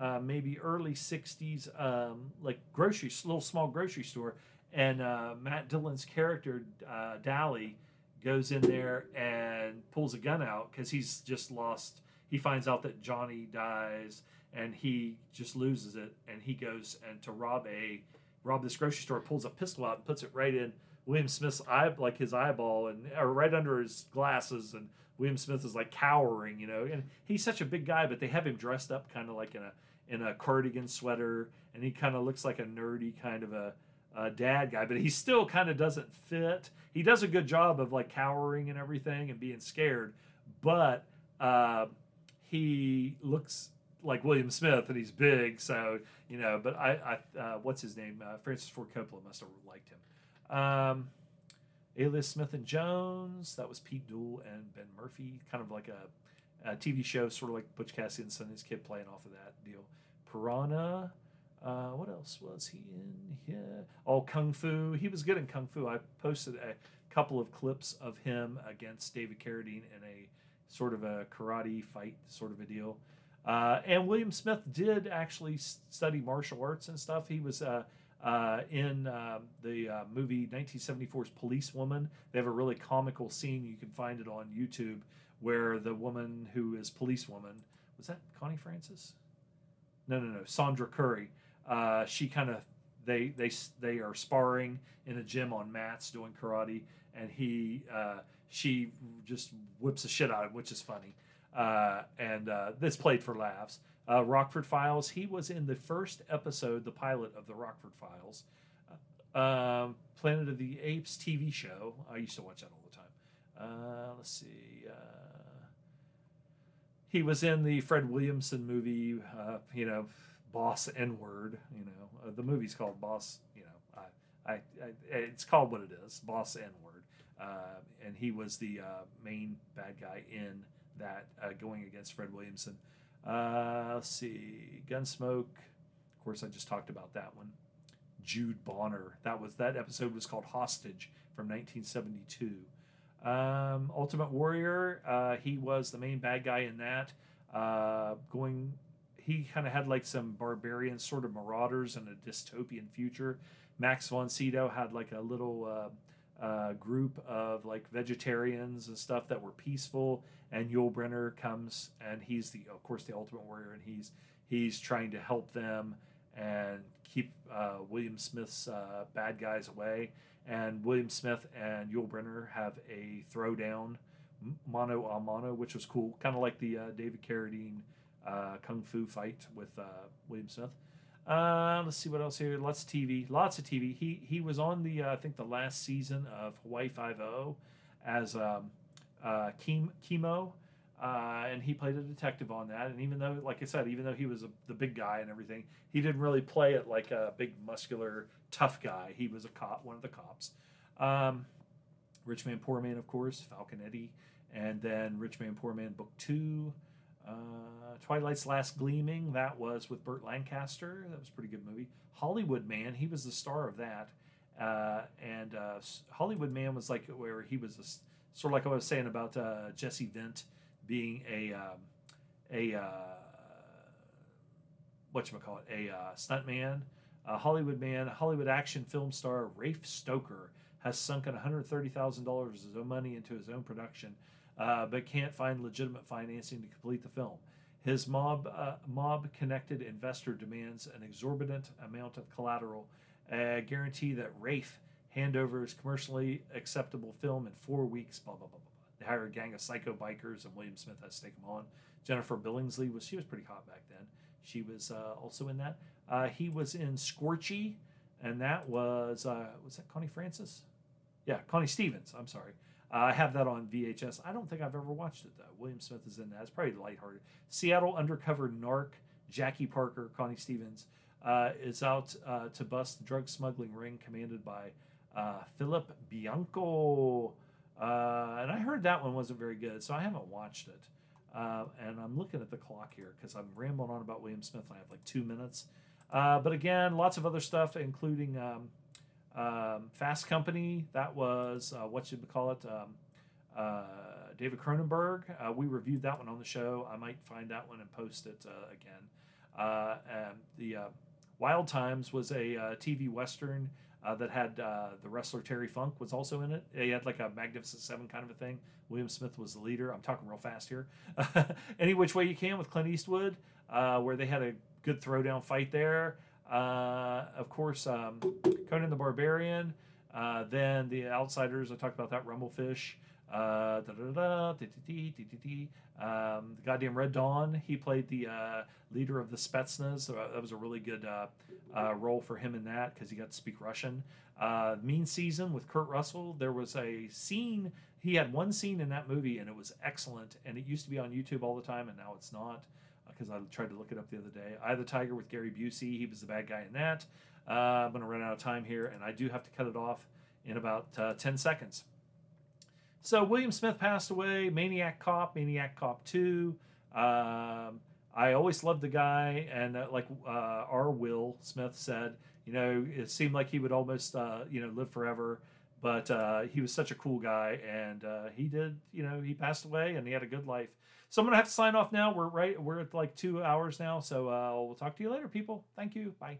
uh, maybe early 60s um, like grocery little small grocery store. And uh, Matt Dillon's character uh, Dally goes in there and pulls a gun out because he's just lost. He finds out that Johnny dies and he just loses it and he goes and to rob a rob this grocery store, pulls a pistol out and puts it right in William Smith's eye, like his eyeball, and or right under his glasses, and William Smith is like cowering, you know. And he's such a big guy, but they have him dressed up kind of like in a in a cardigan sweater, and he kind of looks like a nerdy kind of a, a dad guy, but he still kind of doesn't fit. He does a good job of like cowering and everything and being scared, but uh, he looks like William Smith and he's big, so you know. But I, I uh, what's his name? Uh, Francis Ford Coppola must have liked him. Um, Alias Smith and Jones. That was Pete Duel and Ben Murphy. Kind of like a, a TV show, sort of like Butch Cassidy and Sundance Kid playing off of that deal. Piranha. Uh, what else was he in here? Oh, Kung Fu. He was good in Kung Fu. I posted a couple of clips of him against David Carradine in a sort of a karate fight, sort of a deal. Uh, and William Smith did actually study martial arts and stuff. He was uh, uh, in um, the uh, movie 1974's Policewoman. They have a really comical scene. You can find it on YouTube where the woman who is Policewoman was that Connie Francis? No, no, no, Sondra Currie. Uh, she kind of they they they are sparring in a gym on mats doing karate, and he uh, she just whips the shit out of him, which is funny. Uh, and uh, this played for laughs. Uh, Rockford Files. He was in the first episode, the pilot of the Rockford Files. Um, Planet of the Apes TV show. I used to watch that all the time. Uh, let's see. Uh, he was in the Fred Williamson movie. you know, Boss N Word. You know, the movie's called Boss. You know, I, I, I, it's called what it is, Boss N Word. and he was the main bad guy in that uh, going against Fred Williamson. Uh, let's see, Gunsmoke. Of course, I just talked about that one. Jude Bonner. That was that episode was called Hostage from 1972. Um, Ultimate Warrior. Uh, he was the main bad guy in that. Uh, going, he kind of had like some barbarian sort of marauders in a dystopian future. Max von Sydow had like a little uh, uh, group of like vegetarians and stuff that were peaceful. And Yul Brynner comes and he's the, of course, the Ultimate Warrior, and he's he's trying to help them and keep uh, William Smith's uh, bad guys away. And William Smith and Yul Brynner have a throwdown, mano a mano, which was cool, kind of like the uh, David Carradine uh, kung fu fight with uh, William Smith. Uh, let's see what else here. Lots of TV. Lots of TV. He he was on the uh, I think the last season of Hawaii Five O as um, uh, Kimo, uh, and he played a detective on that. And even though, like I said, even though he was a, the big guy and everything, he didn't really play it like a big muscular tough guy. He was a cop, one of the cops. Um, Rich Man Poor Man, of course, Falconetti, and then Rich Man Poor Man Book Two. Uh, Twilight's Last Gleaming, that was with Burt Lancaster. That was a pretty good movie. Hollywood Man, he was the star of that. Uh, and uh, Hollywood Man was like where he was a, sort of like I was saying about uh, Jesse Vint being a um, a uh, what you call it a uh, stuntman. Hollywood Man, Hollywood action film star Rafe Stoker has sunken $130,000 of his own money into his own production uh, but can't find legitimate financing to complete the film. His mob uh, mob connected investor demands an exorbitant amount of collateral, a guarantee that Rafe hand over his commercially acceptable film in four weeks. Blah blah blah blah. They hire a gang of psycho bikers, and William Smith has to take them on. Jennifer Billingsley was she was pretty hot back then. She was uh, also in that. Uh, he was in Scorchy, and that was uh, was that Connie Francis? Yeah, Connie Stevens. I'm sorry. Uh, I have that on VHS. I don't think I've ever watched it though. William Smith is in that. It's probably lighthearted. Seattle undercover narc Jackie Parker, Connie Stevens, uh, is out uh, to bust the drug smuggling ring commanded by uh, Philip Bianco. Uh, and I heard that one wasn't very good, so I haven't watched it. Uh, and I'm looking at the clock here because I'm rambling on about William Smith. and I have like two minutes. but again, lots of other stuff, including. Um, um, Fast Company, that was uh, what should we call it? Um, uh, David Cronenberg. Uh, we reviewed that one on the show. I might find that one and post it uh, again. Uh, the uh, Wild Times was a TV western that had the wrestler Terry Funk was also in it. He had like a Magnificent Seven kind of a thing. William Smith was the leader. I'm talking real fast here. [laughs] Any which way you can with Clint Eastwood, where they had a good throwdown fight there. Uh, of course, um, Conan the Barbarian. Uh, then the Outsiders. I talked about that. Rumblefish. Uh, um, the goddamn Red Dawn. He played the uh, leader of the Spetsnaz. So that was a really good uh, uh, role for him in that because he got to speak Russian. Uh, mean Season with Kurt Russell. There was a scene. He had one scene in that movie, and it was excellent. And it used to be on YouTube all the time, and now it's not because I tried to look it up the other day. Of the Tiger with Gary Busey. He was the bad guy in that. Uh, I'm going to run out of time here, and I do have to cut it off in about uh, 10 seconds. So William Smith passed away. Maniac Cop, Maniac Cop Two. Um, I always loved the guy, and uh, like uh, our Will Smith said, you know, it seemed like he would almost uh, you know live forever. But uh, he was such a cool guy, and uh, he did. You know, he passed away, and he had a good life. So I'm gonna have to sign off now. We're right. We're at like two hours now. So uh, we'll talk to you later, people. Thank you. Bye.